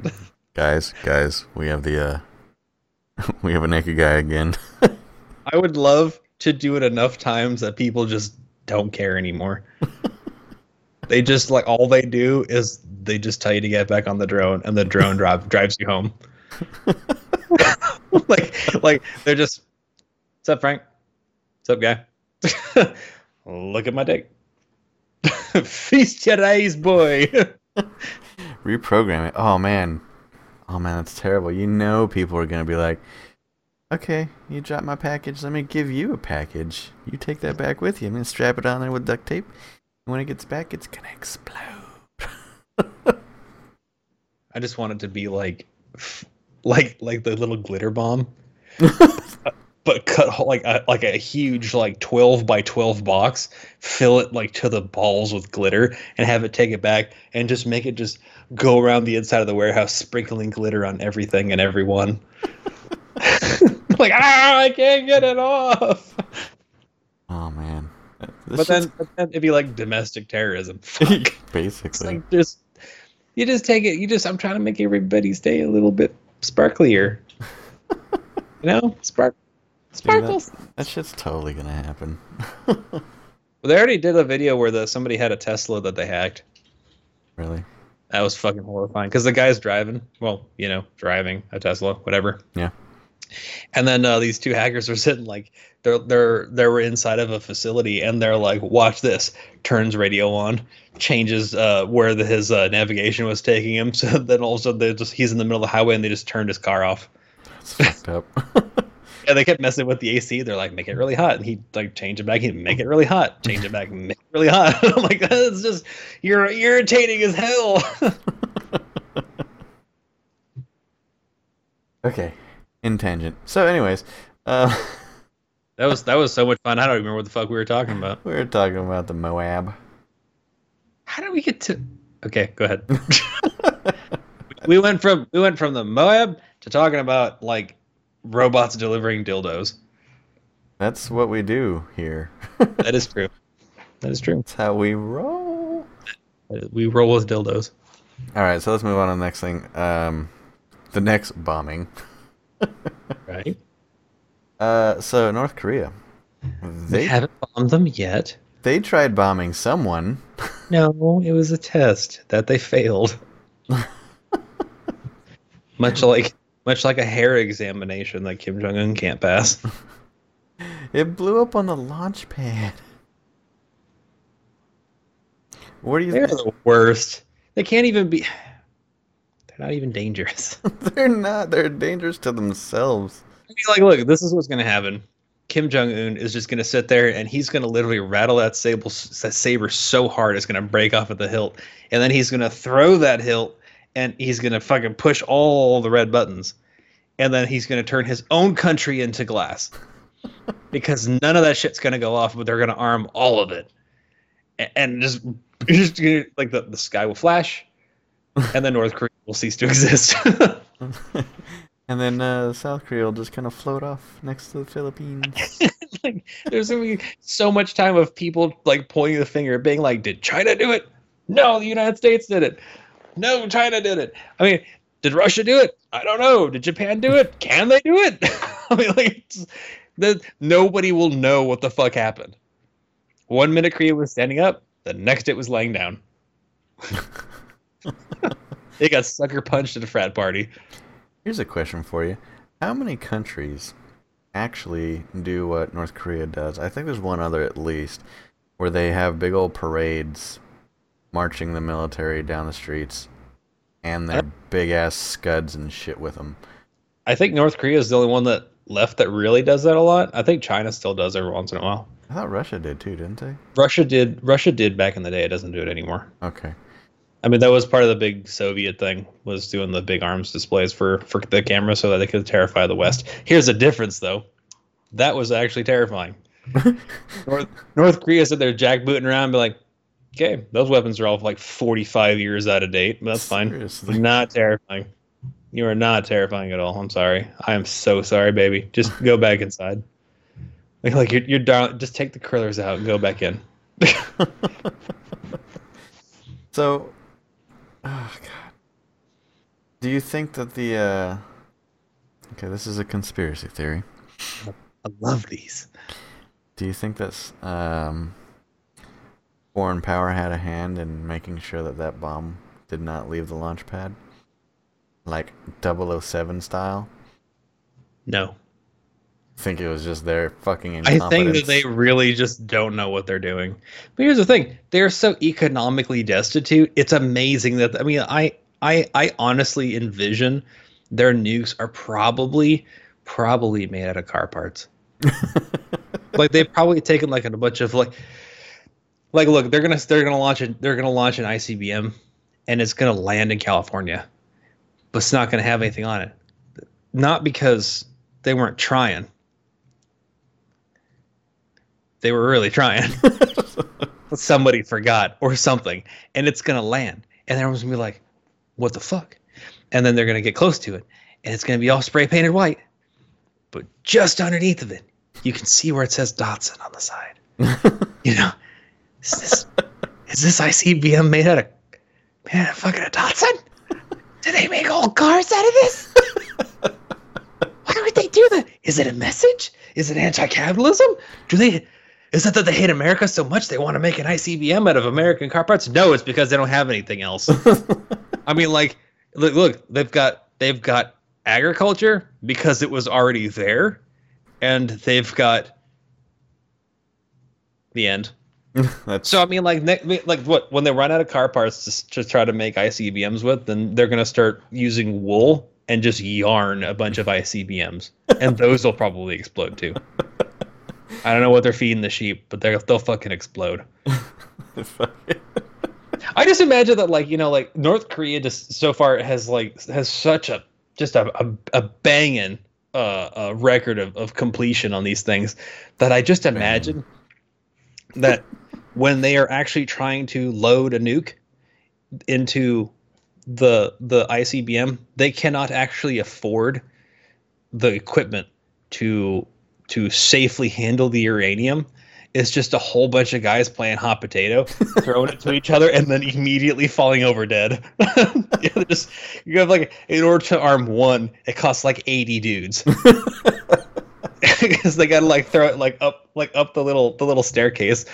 guys, guys, we have the uh, we have a naked guy again. I would love to do it enough times that people just don't care anymore. They just like all they do is they just tell you to get back on the drone and the drone drive drives you home. like like they're just What's up, Frank? What's up, guy? Look at my dick. Feast your eyes, boy. Reprogram it. Oh man, oh man, that's terrible. You know, people are gonna be like, "Okay, you dropped my package. Let me give you a package. You take that back with you. I'm gonna strap it on there with duct tape. When it gets back, it's gonna explode." I just want it to be like like like the little glitter bomb. but cut like a, like a huge like 12 by 12 box fill it like to the balls with glitter and have it take it back and just make it just go around the inside of the warehouse sprinkling glitter on everything and everyone like ah i can't get it off but then, but then it'd be like domestic terrorism Fuck. basically, like just you just take it you just i'm trying to make everybody's day a little bit sparklier you know spark Dude, that- sparkles that shit's totally gonna happen. Well, they already did a video where the somebody had a Tesla that they hacked. really? That was fucking horrifying because the guy's driving. Well, you know, driving a Tesla, whatever. Yeah. And then uh, these two hackers were sitting like they're they're they were inside of a facility and they're like, watch this. Turns radio on, changes uh, where the, his uh, navigation was taking him. So then all of a sudden they just he's in the middle of the highway and they just turned his car off. That's fucked up. Yeah, they kept messing with the AC. They're like, make it really hot, and he like change it back, he'd make it really hot, change it back, make it really hot. I'm like, that's just you're irritating as hell. okay, in tangent. So, anyways, uh, that was that was so much fun. I don't remember what the fuck we were talking about. we were talking about the Moab. How did we get to? Okay, go ahead. we went from we went from the Moab to talking about like robots delivering dildos. That's what we do here. That is true. That is true. That's how we roll. We roll with dildos. All right, so let's move on to the next thing. Um, the next bombing. Right? Uh, so North Korea, They they haven't bombed them yet. they tried bombing someone. No, it was a test that they failed. much like much like a hair examination that Kim Jong Un can't pass. It blew up on the launch pad. What do you They're think? the worst. They can't even be. Not even dangerous. They're not. They're dangerous to themselves. I mean, like, look, this is what's gonna happen. Kim Jong Un is just gonna sit there and he's gonna literally rattle that saber, that saber so hard it's gonna break off at the hilt, and then he's gonna throw that hilt and he's gonna fucking push all the red buttons, and then he's gonna turn his own country into glass. because none of that shit's gonna go off, but they're gonna arm all of it, and just like the the sky will flash, and then North Korea will cease to exist. and then uh, South Korea will just kind of float off next to the Philippines. like there's gonna be so much time of people like pointing the finger, being like, "Did China do it? No, the United States did it. No, China did it. I mean, did Russia do it? I don't know. Did Japan do it? Can they do it? I mean, like, the, nobody will know what the fuck happened. One minute Korea was standing up, the next it was laying down. They got sucker punched at a frat party. Here's a question for you: How many countries actually do what North Korea does? I think there's one other at least, where they have big old parades, marching the military down the streets, and their big ass scuds and shit with them. I think North Korea is the only one that left that really does that a lot. I think China still does every once in a while. I thought Russia did too, didn't they? Russia did Russia did back in the day. It doesn't do it anymore. Okay. I mean, that was part of the big Soviet thing was doing the big arms displays for for the camera so that they could terrify the West. Here's the difference, though. That was actually terrifying. North North Korea said they're jackbooting around, and be like, okay, those weapons are all like 45 years out of date, but that's fine. Seriously. Not terrifying. You are not terrifying at all. I'm sorry. I am so sorry, baby. Just go back inside. Like, like you're, you're down. Just take the curlers out and go back in. So, oh god, do you think that the uh, okay, this is a conspiracy theory. I love these. Do you think that um, foreign power had a hand in making sure that that bomb did not leave the launch pad, like 007 style? No. Think it was just their fucking I think that they really just don't know what they're doing. But here's the thing: they're so economically destitute. It's amazing that I mean, I I I honestly envision their nukes are probably probably made out of car parts. like they've probably taken like a bunch of like like look they're gonna they're gonna launch it they're gonna launch an ICBM and it's gonna land in California, but it's not gonna have anything on it. Not because they weren't trying. They were really trying. Somebody forgot or something, and it's gonna land, and everyone's gonna be like, "What the fuck?" And then they're gonna get close to it, and it's gonna be all spray painted white, but just underneath of it, you can see where it says Datsun on the side. you know, is this is this ICBM made out of man out of fucking a Datsun? Do they make old cars out of this? Why would they do that? Is it a message? Is it anti-capitalism? Do they? Is it that they hate America so much they want to make an ICBM out of American car parts? No, it's because they don't have anything else. I mean, like, look, look, they've got they've got agriculture because it was already there, and they've got the end. So I mean, like, ne- like what when they run out of car parts to, to try to make ICBMs with, then they're gonna start using wool and just yarn a bunch of ICBMs, and those will probably explode too. I don't know what they're feeding the sheep, but they're they'll fucking explode. I just imagine that, like you know, like North Korea just so far has like has such a just a a, a banging uh, uh, record of, of completion on these things that I just imagine that when they are actually trying to load a nuke into the the ICBM, they cannot actually afford the equipment to to safely handle the uranium. It's just a whole bunch of guys playing hot potato, throwing it to each other, and then immediately falling over dead. yeah, they're just you have like in order to arm one, it costs like eighty dudes because they gotta like throw it like up like up the little the little staircase.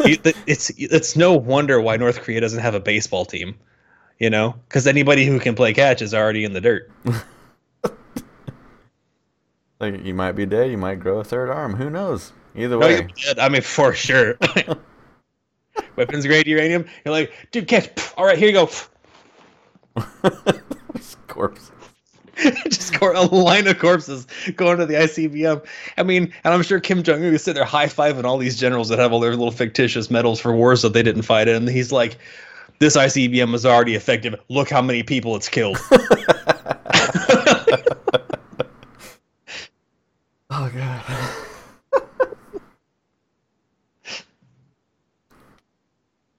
It's it's no wonder why North Korea doesn't have a baseball team, you know, because anybody who can play catch is already in the dirt. Like you might be dead, you might grow a third arm. Who knows? Either way, you're dead. I mean, for sure. Weapons grade uranium. You're like, dude, catch. All right, here you go. corpse. Just cor- a line of corpses going to the ICBM. I mean, and I'm sure Kim Jong Un is sitting there high fiving all these generals that have all their little fictitious medals for wars that they didn't fight in. And he's like, "This ICBM is already effective. Look how many people it's killed." Oh god.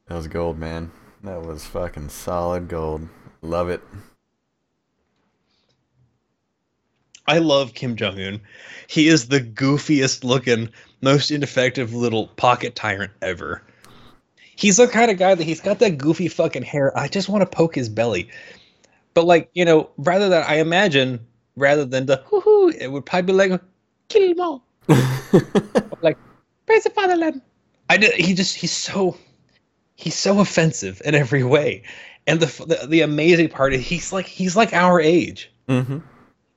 that was gold, man. That was fucking solid gold. Love it. I love Kim Jong Un. He is the goofiest looking, most ineffective little pocket tyrant ever. He's the kind of guy that he's got that goofy fucking hair. I just want to poke his belly. But like, you know, rather than I imagine, rather than the hoo hoo, it would probably be like kill him all. like praise the fatherland. I did, he just he's so he's so offensive in every way. And the the, the amazing part is he's like he's like our age. mm-hmm.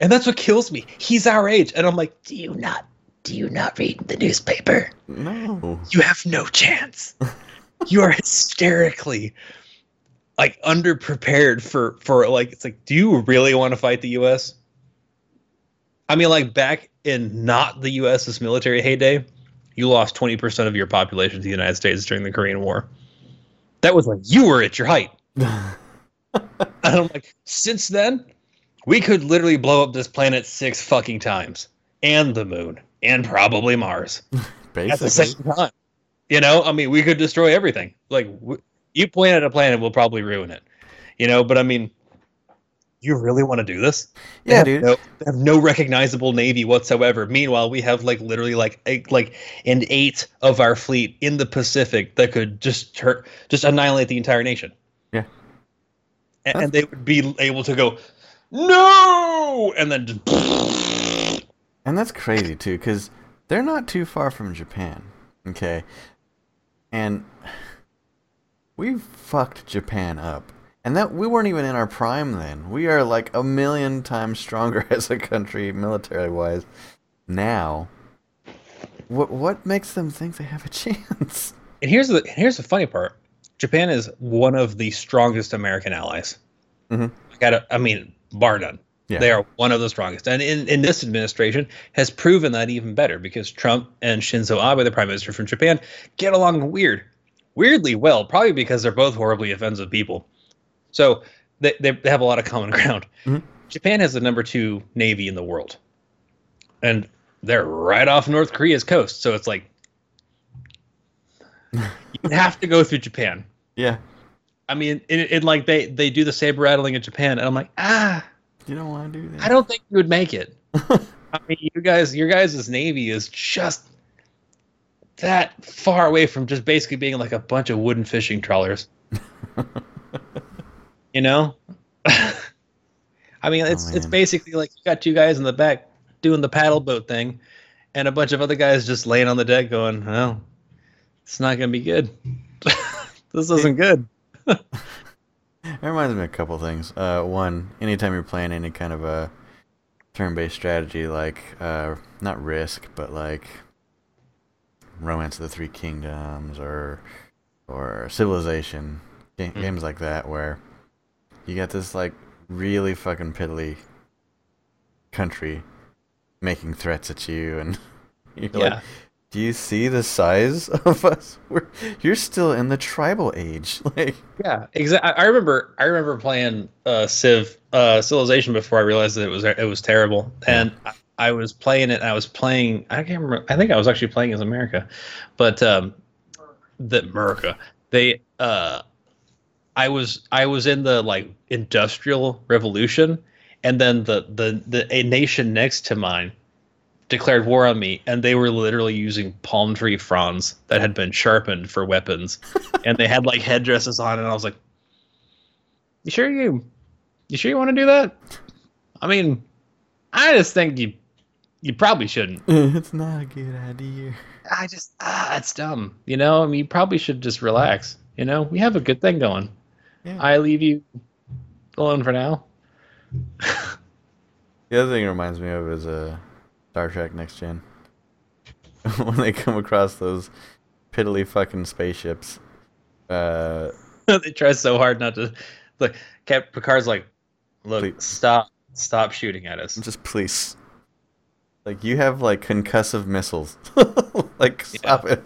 And that's what kills me. He's our age. And I'm like, do you not do you not read the newspaper? No. You have no chance. you are hysterically like underprepared for for like it's like, do you really want to fight the US? I mean, like back in not the US's military heyday, you lost 20% of your population to the United States during the Korean War. That was when you were at your height. And I'm like, since then, we could literally blow up this planet six fucking times, and the moon, and probably Mars at the same time. You know, I mean, we could destroy everything. Like, w- you point at a planet, we'll probably ruin it. You know, but I mean, you really want to do this? They Yeah, dude. No, they have no recognizable navy whatsoever. Meanwhile, we have like literally like a, like an eight of our fleet in the Pacific that could just hurt, just annihilate the entire nation. Yeah. A- and, they would be able to go no, and then just And that's crazy too, because they're not too far from Japan. Okay, and we fucked Japan up, and that we weren't even in our prime then. We are like a million times stronger as a country, military wise. Now, what what makes them think they have a chance? And here's the here's the funny part: Japan is one of the strongest American allies. Mhm. I gotta, I mean, bar none. Yeah. They are one of the strongest, and in, in this administration has proven that even better because Trump and Shinzo Abe, the prime minister from Japan, get along weird, weirdly well. Probably because they're both horribly offensive people, so they they, they have a lot of common ground. Mhm. Japan has the number two navy in the world, and they're right off North Korea's coast. So it's like you have to go through Japan. Yeah, I mean, it, it like they they do the saber rattling in Japan, and I'm like, ah, you don't want to do that. I don't think you would make it. I mean, you guys, your guys' navy is just that far away from just basically being like a bunch of wooden fishing trawlers. You know, I mean, it's it's basically like you got two guys in the back doing the paddle boat thing, and a bunch of other guys just laying on the deck going, "Well, it's not gonna be good. this isn't good." It reminds me of a couple things. Uh, one, anytime you're playing any kind of a turn-based strategy, like uh, not Risk, but like Romance of the Three Kingdoms or or Civilization, Mhm. games like that, where you got this like really fucking piddly country making threats at you, and you're Yeah. like, do you see the size of us? We're, you're still in the tribal age, like. Yeah, exactly. I remember. I remember playing uh, Civ uh, Civilization before I realized that it was it was terrible, and I, I was playing it. And I was playing. I can't remember. I think I was actually playing as America, but um, the America. They. Uh, I was I was in the like industrial revolution, and then the the the a nation next to mine declared war on me, and they were literally using palm tree fronds that had been sharpened for weapons, and they had like headdresses on, and I was like, "You sure you, you sure you want to do that?" I mean, I just think you, you probably shouldn't. it's not a good idea. I just ah, it's dumb. You know, I mean, you probably should just relax. You know, we have a good thing going. Yeah. I leave you alone for now. The other thing it reminds me of is uh, Star Trek Next Gen. when they come across those piddly fucking spaceships. Uh, they try so hard not to. Like, Cap Picard's like, "Look, Please. stop, stop shooting at us." just please. Like, you have, like, concussive missiles. like, stop it.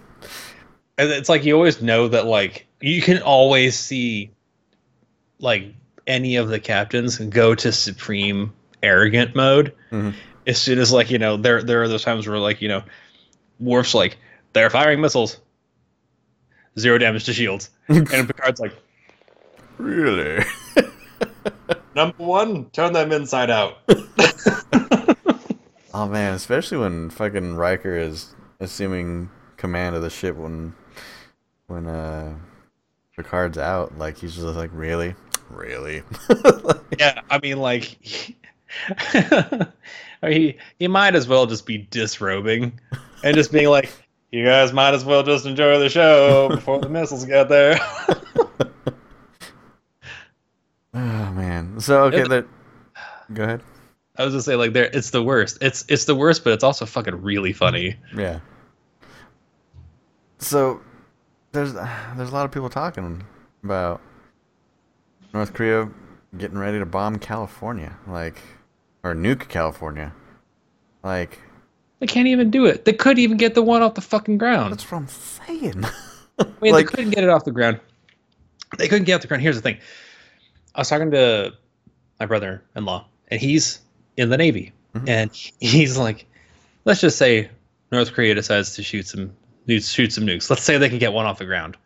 And it's like you always know that like you can always see like any of the captains go to supreme arrogant mode Mhm. as soon as like you know there there are those times where like you know Worf's like they're firing missiles, zero damage to shields, and Picard's like really? number one, turn them inside out. oh man, especially when fucking Riker is assuming command of the ship when when uh Picard's out, like he's just like really, really. yeah, I mean like. I mean, he, he might as well just be disrobing and just being like, you guys might as well just enjoy the show before the missiles get there. oh man. So okay, that. Go ahead. I was gonna say like there, it's the worst. It's it's the worst, but it's also fucking really funny. Yeah. So, there's there's a lot of people talking about North Korea getting ready to bomb California, like, or nuke California, like. They can't even do it. They couldn't even get the one off the fucking ground. That's what I'm saying. I mean, like, they couldn't get it off the ground. They couldn't get off the ground. Here's the thing. I was talking to my brother-in-law, and he's in the Navy, mm-hmm. and he's like, let's just say North Korea decides to shoot some shoot some nukes. Let's say they can get one off the ground.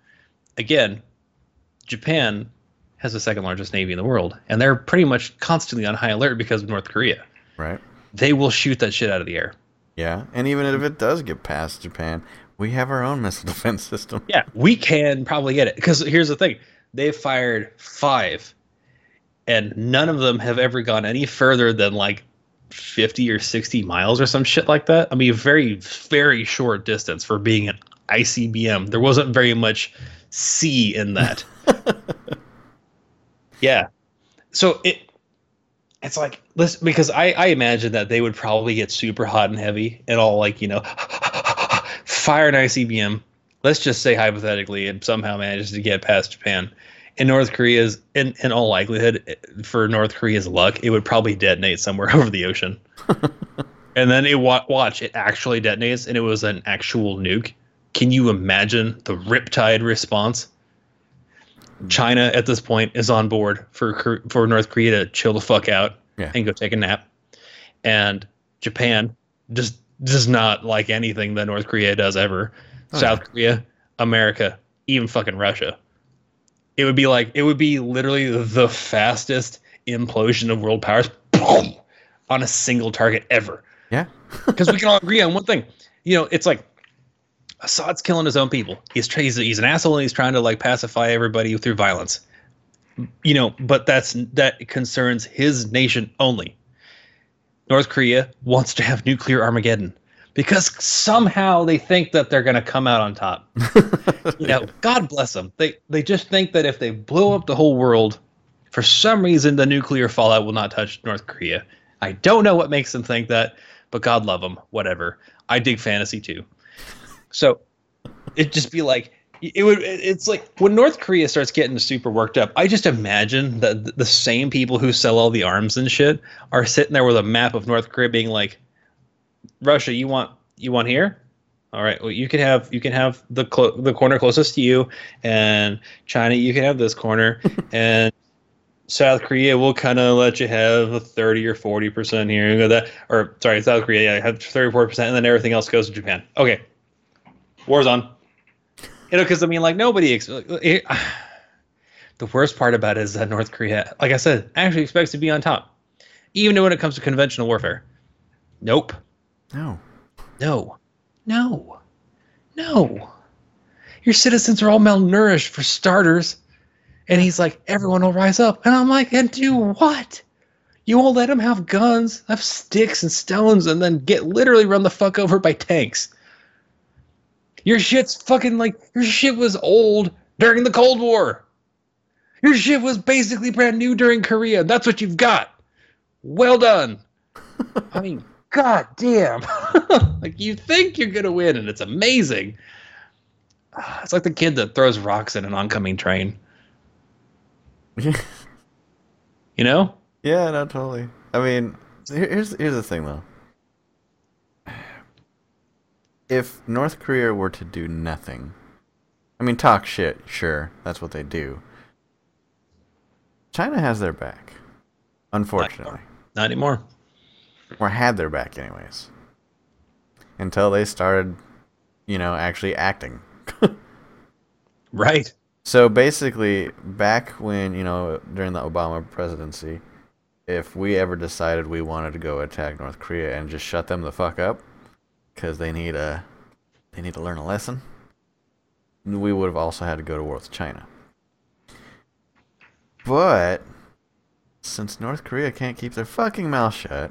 Again, Japan has the second largest navy in the world, and they're pretty much constantly on high alert because of North Korea. Right. They will shoot that shit out of the air. Yeah, and even if it does get past Japan, we have our own missile defense system. Yeah, we can probably get it because here's the thing: they've fired five, and none of them have ever gone any further than like 50 or 60 miles or some shit like that. I mean, very, very short distance for being an ICBM. There wasn't very much sea in that. yeah. So it it's like listen because I, I imagine that they would probably get super hot and heavy and all like, you know, fire an ICBM. Let's just say hypothetically it somehow manages to get past Japan in North Korea's in in all likelihood for North Korea's luck, it would probably detonate somewhere over the ocean. and then it watch it actually detonates and it was an actual nuke. Can you imagine the riptide response? China at this point is on board for for North Korea to chill the fuck out yeah. and go take a nap, and Japan just does not like anything that North Korea does ever. Oh, South yeah. Korea, America, even fucking Russia it would be like it would be literally the fastest implosion of world powers boom, on a single target ever. Yeah. Because we can all agree on one thing. You know, it's like Assad's killing his own people. He's, he's he's an asshole and he's trying to like pacify everybody through violence. You know, but that's that concerns his nation only. North Korea wants to have nuclear Armageddon because somehow they think that they're going to come out on top. you know, God bless them. They they just think that if they blow up the whole world, for some reason the nuclear fallout will not touch North Korea. I don't know what makes them think that, but God love them. Whatever. I dig fantasy too. So it'd just be like it would it's like when north korea starts getting super worked up i just imagine that the same people who sell all the arms and shit are sitting there with a map of north korea being like Russia, you want you want here? All right. Well, you can have you can have the clo- the corner closest to you, and China, you can have this corner, and South Korea will kind of let you have a thirty or forty percent here. You that, or sorry, South Korea, yeah, have thirty four percent, and then everything else goes to Japan. Okay, war's on. You know, because I mean, like nobody. Ex- it, the worst part about it is that North Korea, like I said, actually expects to be on top, even when it comes to conventional warfare. Nope. No. No. No. No. Your citizens are all malnourished for starters. And he's like, everyone will rise up. And I'm like, and do what? You won't let them have guns, have sticks and stones, and then get literally run the fuck over by tanks. Your shit's fucking like, your shit was old during the Cold War. Your shit was basically brand new during Korea. That's what you've got. Well done. I mean, God damn. like you think you're gonna win and it's amazing. It's like the kid that throws rocks at an oncoming train. you know? Yeah, no, totally. I mean, here's here's the thing though. If North Korea were to do nothing, I mean, talk shit, sure, that's what they do. China has their back, unfortunately. Not anymore. Or had their back anyways. Until they started, you know, actually acting. Right. So basically, back when, you know, during the Obama presidency, if we ever decided we wanted to go attack North Korea and just shut them the fuck up cuz they need a they need to learn a lesson, we would have also had to go to war with China. But since North Korea can't keep their fucking mouth shut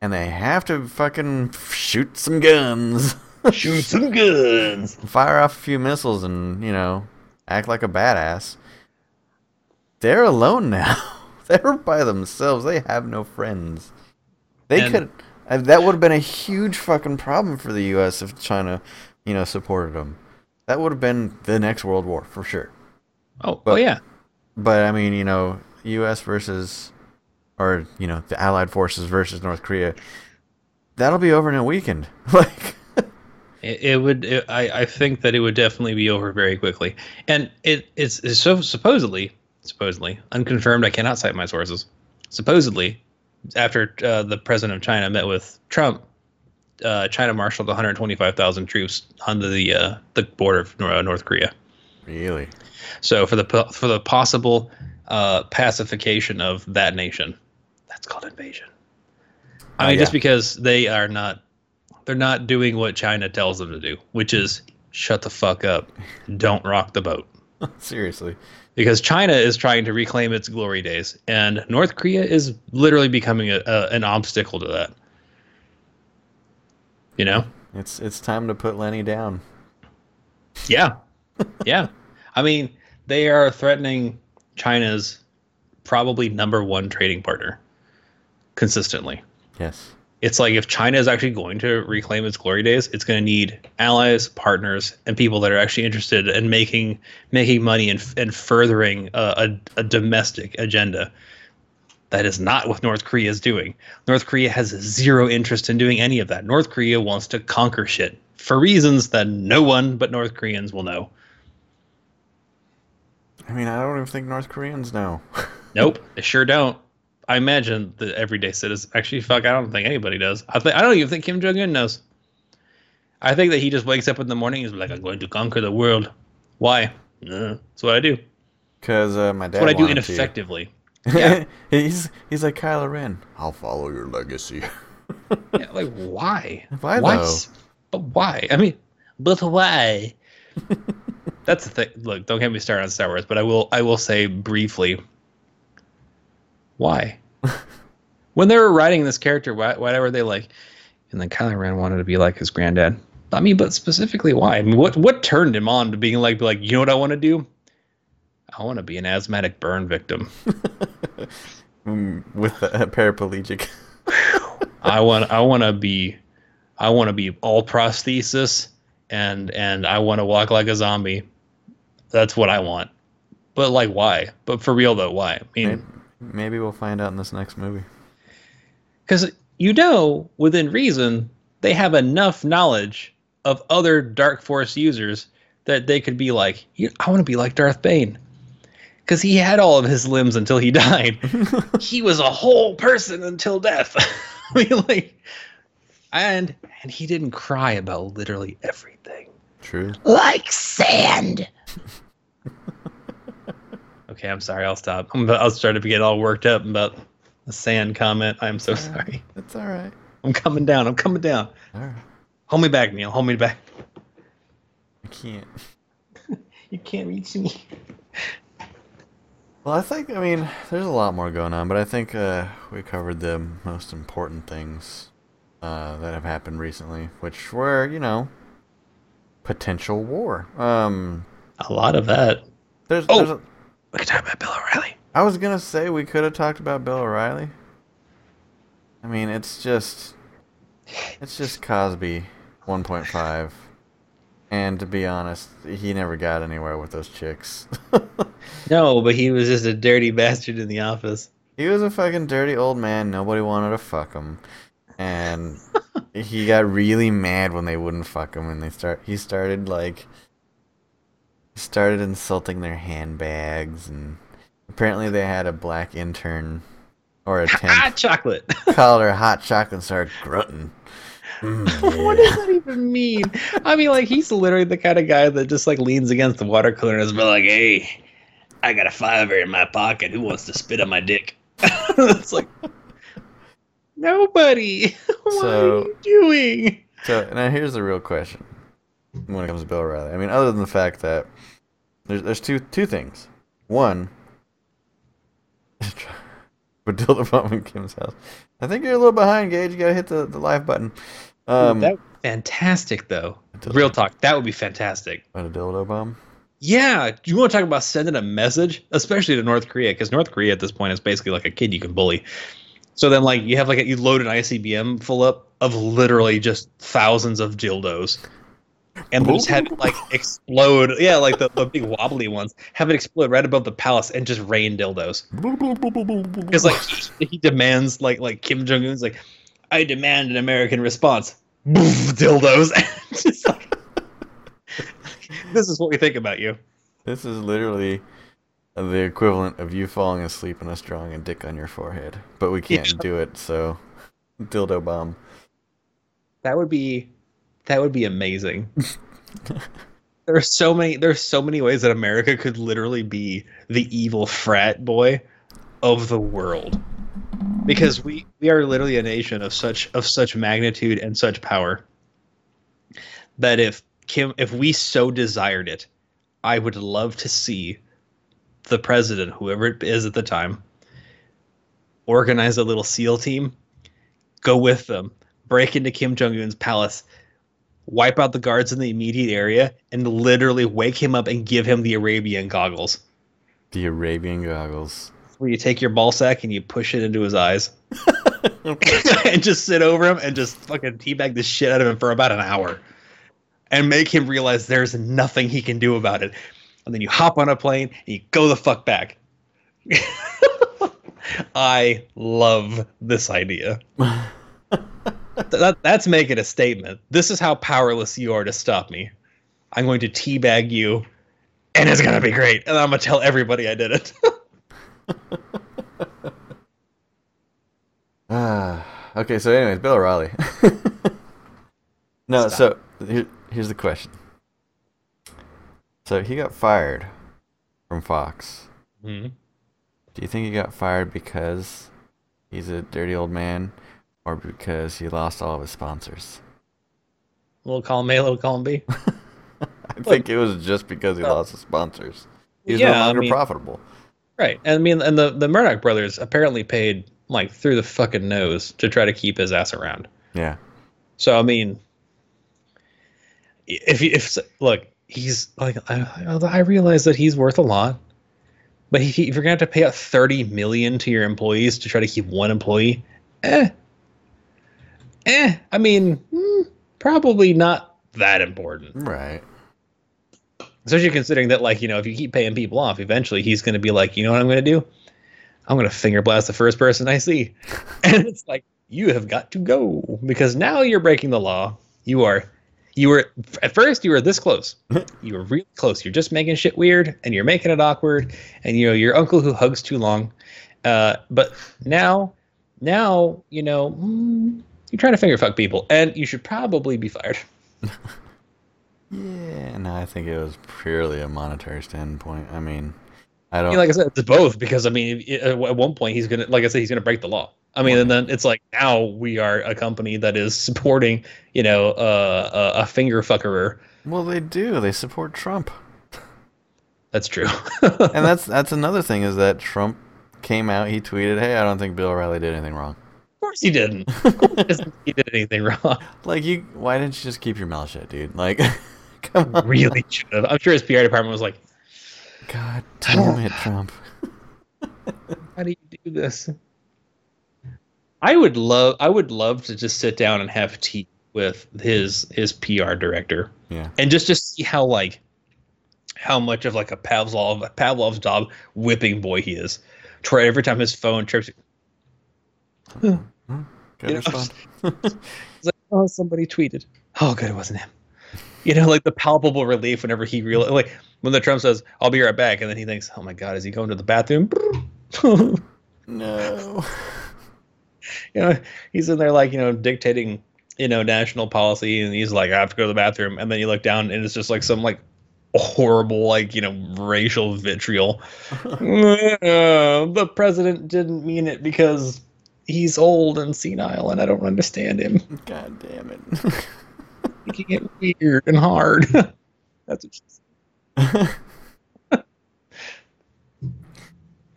and they have to fucking shoot some guns, Shoot some guns. fire off a few missiles and, you know, act like a badass. They're alone now. They're by themselves. They have no friends. They And- could that would have been a huge fucking problem for the US if China, you know, supported them. That would have been the next world war for sure. Oh, oh yeah. But I mean, you know, US versus or, you know, the allied forces versus North Korea. That'll be over in a weekend. Like It, it would. It, I I think that it would definitely be over very quickly. And it it's, it's so supposedly supposedly unconfirmed. I cannot cite my sources. Supposedly, after uh, the president of China met with Trump, uh, China marshaled 125,000 troops onto the uh, the border of North Korea. really. So for the for the possible uh, pacification of that nation, that's called invasion. I mean, just because they are not, they're not doing what China tells them to do, which is shut the fuck up, don't rock the boat. Seriously. Because China is trying to reclaim its glory days, and North Korea is literally becoming a, a, an obstacle to that. You know? It's it's time to put Lenny down. Yeah. yeah. I mean, they are threatening China's probably number one trading partner consistently. Yes. It's like if China is actually going to reclaim its glory days, it's going to need allies, partners, and people that are actually interested in making making money and, and furthering a, a, a domestic agenda. That is not what North Korea is doing. North Korea has zero interest in doing any of that. North Korea wants to conquer shit for reasons that no one but North Koreans will know. I mean, I don't even think North Koreans know. Nope, they sure don't. I imagine the everyday citizen. Actually, fuck, I don't think anybody does. I think I don't even think Kim Jong Un knows. I think that he just wakes up in the morning. He's like, "I'm going to conquer the world." Why? Uh, that's what I do. Because uh, my dad. That's what I do ineffectively. Yeah. he's he's like Kylo Ren. I'll follow your legacy. Yeah, like why? Why Why? though? But why? I mean, but why? That's the thing. Look, don't get me started on Star Wars, but I will. I will say briefly. Why? when they were writing this character, why, why were they like? And then Kylo Ren wanted to be like his granddad. I mean, but specifically, why? I mean, what what turned him on to being like, like, you know what I want to do? I want to be an asthmatic burn victim. Mm, With a paraplegic. I want I want to be I want to be all prosthesis and and I want to walk like a zombie. That's what I want. But like why? But for real though, why? I mean, maybe we'll find out in this next movie. cuz you know within reason they have enough knowledge of other dark force users that they could be like, I want to be like Darth Bane. Cuz he had all of his limbs until he died. he was a whole person until death. I mean, like, and and he didn't cry about literally everything. True. like sand. Okay, I'm sorry. I'll stop. I'm about, I'll start to get all worked up about the sand comment. I'm so sorry. It's all right. I'm coming down. I'm coming down. All right. Hold me back, Neil. Hold me back. I can't. You can't reach me. Well, I think I mean there's a lot more going on, but I think uh, we covered the most important things uh, that have happened recently, which were you know potential war. Um, A lot of that. there's, Oh. there's a, We could talk about Bill O'Reilly. I was gonna say we could have talked about Bill O'Reilly. I mean, it's just it's just Cosby 1.5. And to be honest, he never got anywhere with those chicks. No, but he was just a dirty bastard in the office. He was a fucking dirty old man. Nobody wanted to fuck him, and he got really mad when they wouldn't fuck him. And they start. He started like started insulting their handbags, and apparently they had a black intern or a temp Hot chocolate. called her hot chocolate and started grunting. Mm, what does that even mean? I mean, like he's literally the kind of guy that just like leans against the water cooler and is like, "Hey, I got a fiver in my pocket. Who wants to spit on my dick?" it's like nobody. what So- are you doing? So now here's the real question when it comes to Bill O'Reilly. I mean, other than the fact that there's there's two two things. One, but dildo bomb in Kim's house. I think you're a little behind, Gage. You gotta hit the, the live button. Um, that fantastic though. Real talk. That would be fantastic. A dildo bomb? Yeah, you want to talk about sending a message, especially to North Korea, because North Korea at this point is basically like a kid you can bully. So then, like, you have like a, you load an ICBM full up of literally just thousands of dildos, and we'll just have it like explode. Yeah, like the, the big wobbly ones, have it explode right above the palace and just rain dildos. Because like he, he demands, like like Kim Jong Un's like, I demand an American response. Boof, dildos. just like, this is what we think about you. This is literally the equivalent of you falling asleep and us drawing a dick on your forehead, but we can't Yeah. do it. So, dildo bomb. That would be that would be amazing. there are so many there's so many ways that America could literally be the evil frat boy of the world. Because we we are literally a nation of such of such magnitude and such power that if Kim if we so desired it, I would love to see the president, whoever it is at the time, organize a little SEAL team, go with them, break into Kim Jong Un's palace, wipe out the guards in the immediate area, and literally wake him up and give him the Arabian goggles. The Arabian goggles. Where you take your ball sack and you push it into his eyes. and just sit over him and just fucking teabag the shit out of him for about an hour. And make him realize there's nothing he can do about it. And then you hop on a plane and you go the fuck back. I love this idea. That, that's making a statement. This is how powerless you are to stop me. I'm going to teabag you, and it's gonna be great. And I'm gonna tell everybody I did it. Ah, okay. So, anyways, Bill O'Reilly. no, so here, here's the question. So he got fired from Fox. hmm Do you think he got fired because he's a dirty old man, or because he lost all of his sponsors? Little column A, little column B. I think it was just because he lost his sponsors. He's yeah, no I mean- profitable. Right. And I mean, and the, the Murdoch brothers apparently paid like through the fucking nose to try to keep his ass around. Yeah. So, I mean, if, if, look, he's like, I, I realize that he's worth a lot, but if you're going to have to pay out 30 million to your employees to try to keep one employee, eh, eh, I mean, hmm, probably not that important. Right. Especially considering that, like, you know, if you keep paying people off, eventually he's going to be like, you know what I'm going to do? I'm going to finger blast the first person I see. and it's like, you have got to go because now you're breaking the law. You are, you were, at first, you were this close. you were really close. You're just making shit weird and you're making it awkward. And, you know, your uncle who hugs too long. Uh, but now, now, you know, mm, you're trying to finger fuck people and you should probably be fired. Yeah. No, I think it was purely a monetary standpoint. I mean, I I don't. mean, like I said, it's both because I mean, at one point he's gonna, like I said, he's gonna break the law. I mean, and then it's like now we are a company that is supporting, you know, uh, a, a finger fuckerer. well, they do. They support Trump. That's true. and that's that's another thing is that Trump came out. He tweeted, "Hey, I don't think Bill O'Reilly did anything wrong." Of course he didn't. Of course he doesn't think he did anything wrong. Like you, why didn't you just keep your mouth shut, dude? Like, come on. Really should have. I'm sure his PR department was like, God damn it, Trump. "How do you do this?" I would love, I would love to just sit down and have tea with his his PR director. Yeah. and just just see how like how much of like a Pavlov Pavlov's dog whipping boy he is. To where every time his phone trips, Good You know, like, oh, somebody tweeted. Oh, good, it wasn't him. You know, like the palpable relief whenever he real like when the Trump says, "I'll be right back," and then he thinks, "Oh my God, is he going to the bathroom?" No. You know, he's in there like you know dictating you know national policy, and he's like, I have to go to the bathroom, and then you look down, and it's just like some like horrible like you know racial vitriol. Uh, the president didn't mean it because he's old and senile, and I don't understand him. God damn it. Making it weird and hard. That's what she said.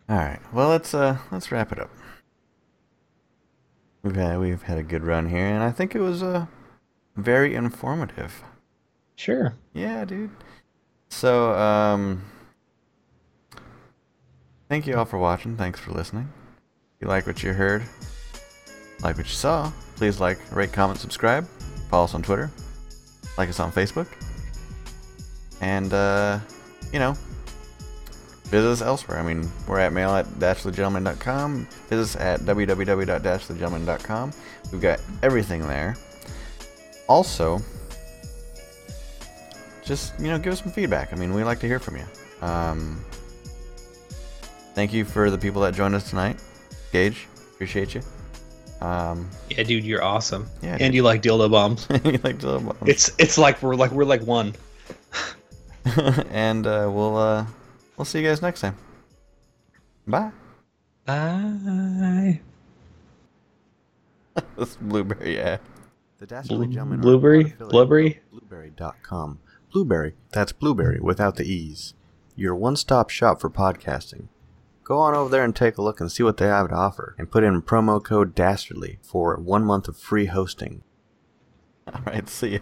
All right. Well, let's uh let's wrap it up. We've had we've had a good run here, and I think it was uh very informative. Sure. Yeah, dude. So, um, thank you all for watching. Thanks for listening. You like what you heard, like what you saw, please like, rate, comment, subscribe. Follow us on Twitter. Like us on Facebook. And, uh, you know, visit us elsewhere. I mean, we're at mail at dashthegentleman.com. Visit us at www.dashthegentleman.com. We've got everything there. Also, just you know give us some feedback i mean we like to hear from you um, thank you for the people that joined us tonight gage appreciate you um, Yeah, dude, you're awesome. Yeah, and you like dildo bombs. you like to love It's it's like we're like we're like one. and uh, we'll uh, we'll see you guys next time bye Bye. this blueberry yeah the Dastardly Gentlemen blueberry? Blueberry? Blubrry.com. Blubrry, that's Blueberry without the E's. Your one stop shop for podcasting. Go on over there and take a look and see what they have to offer. And put in promo code DASTARDLY for one month of free hosting. Alright, see ya.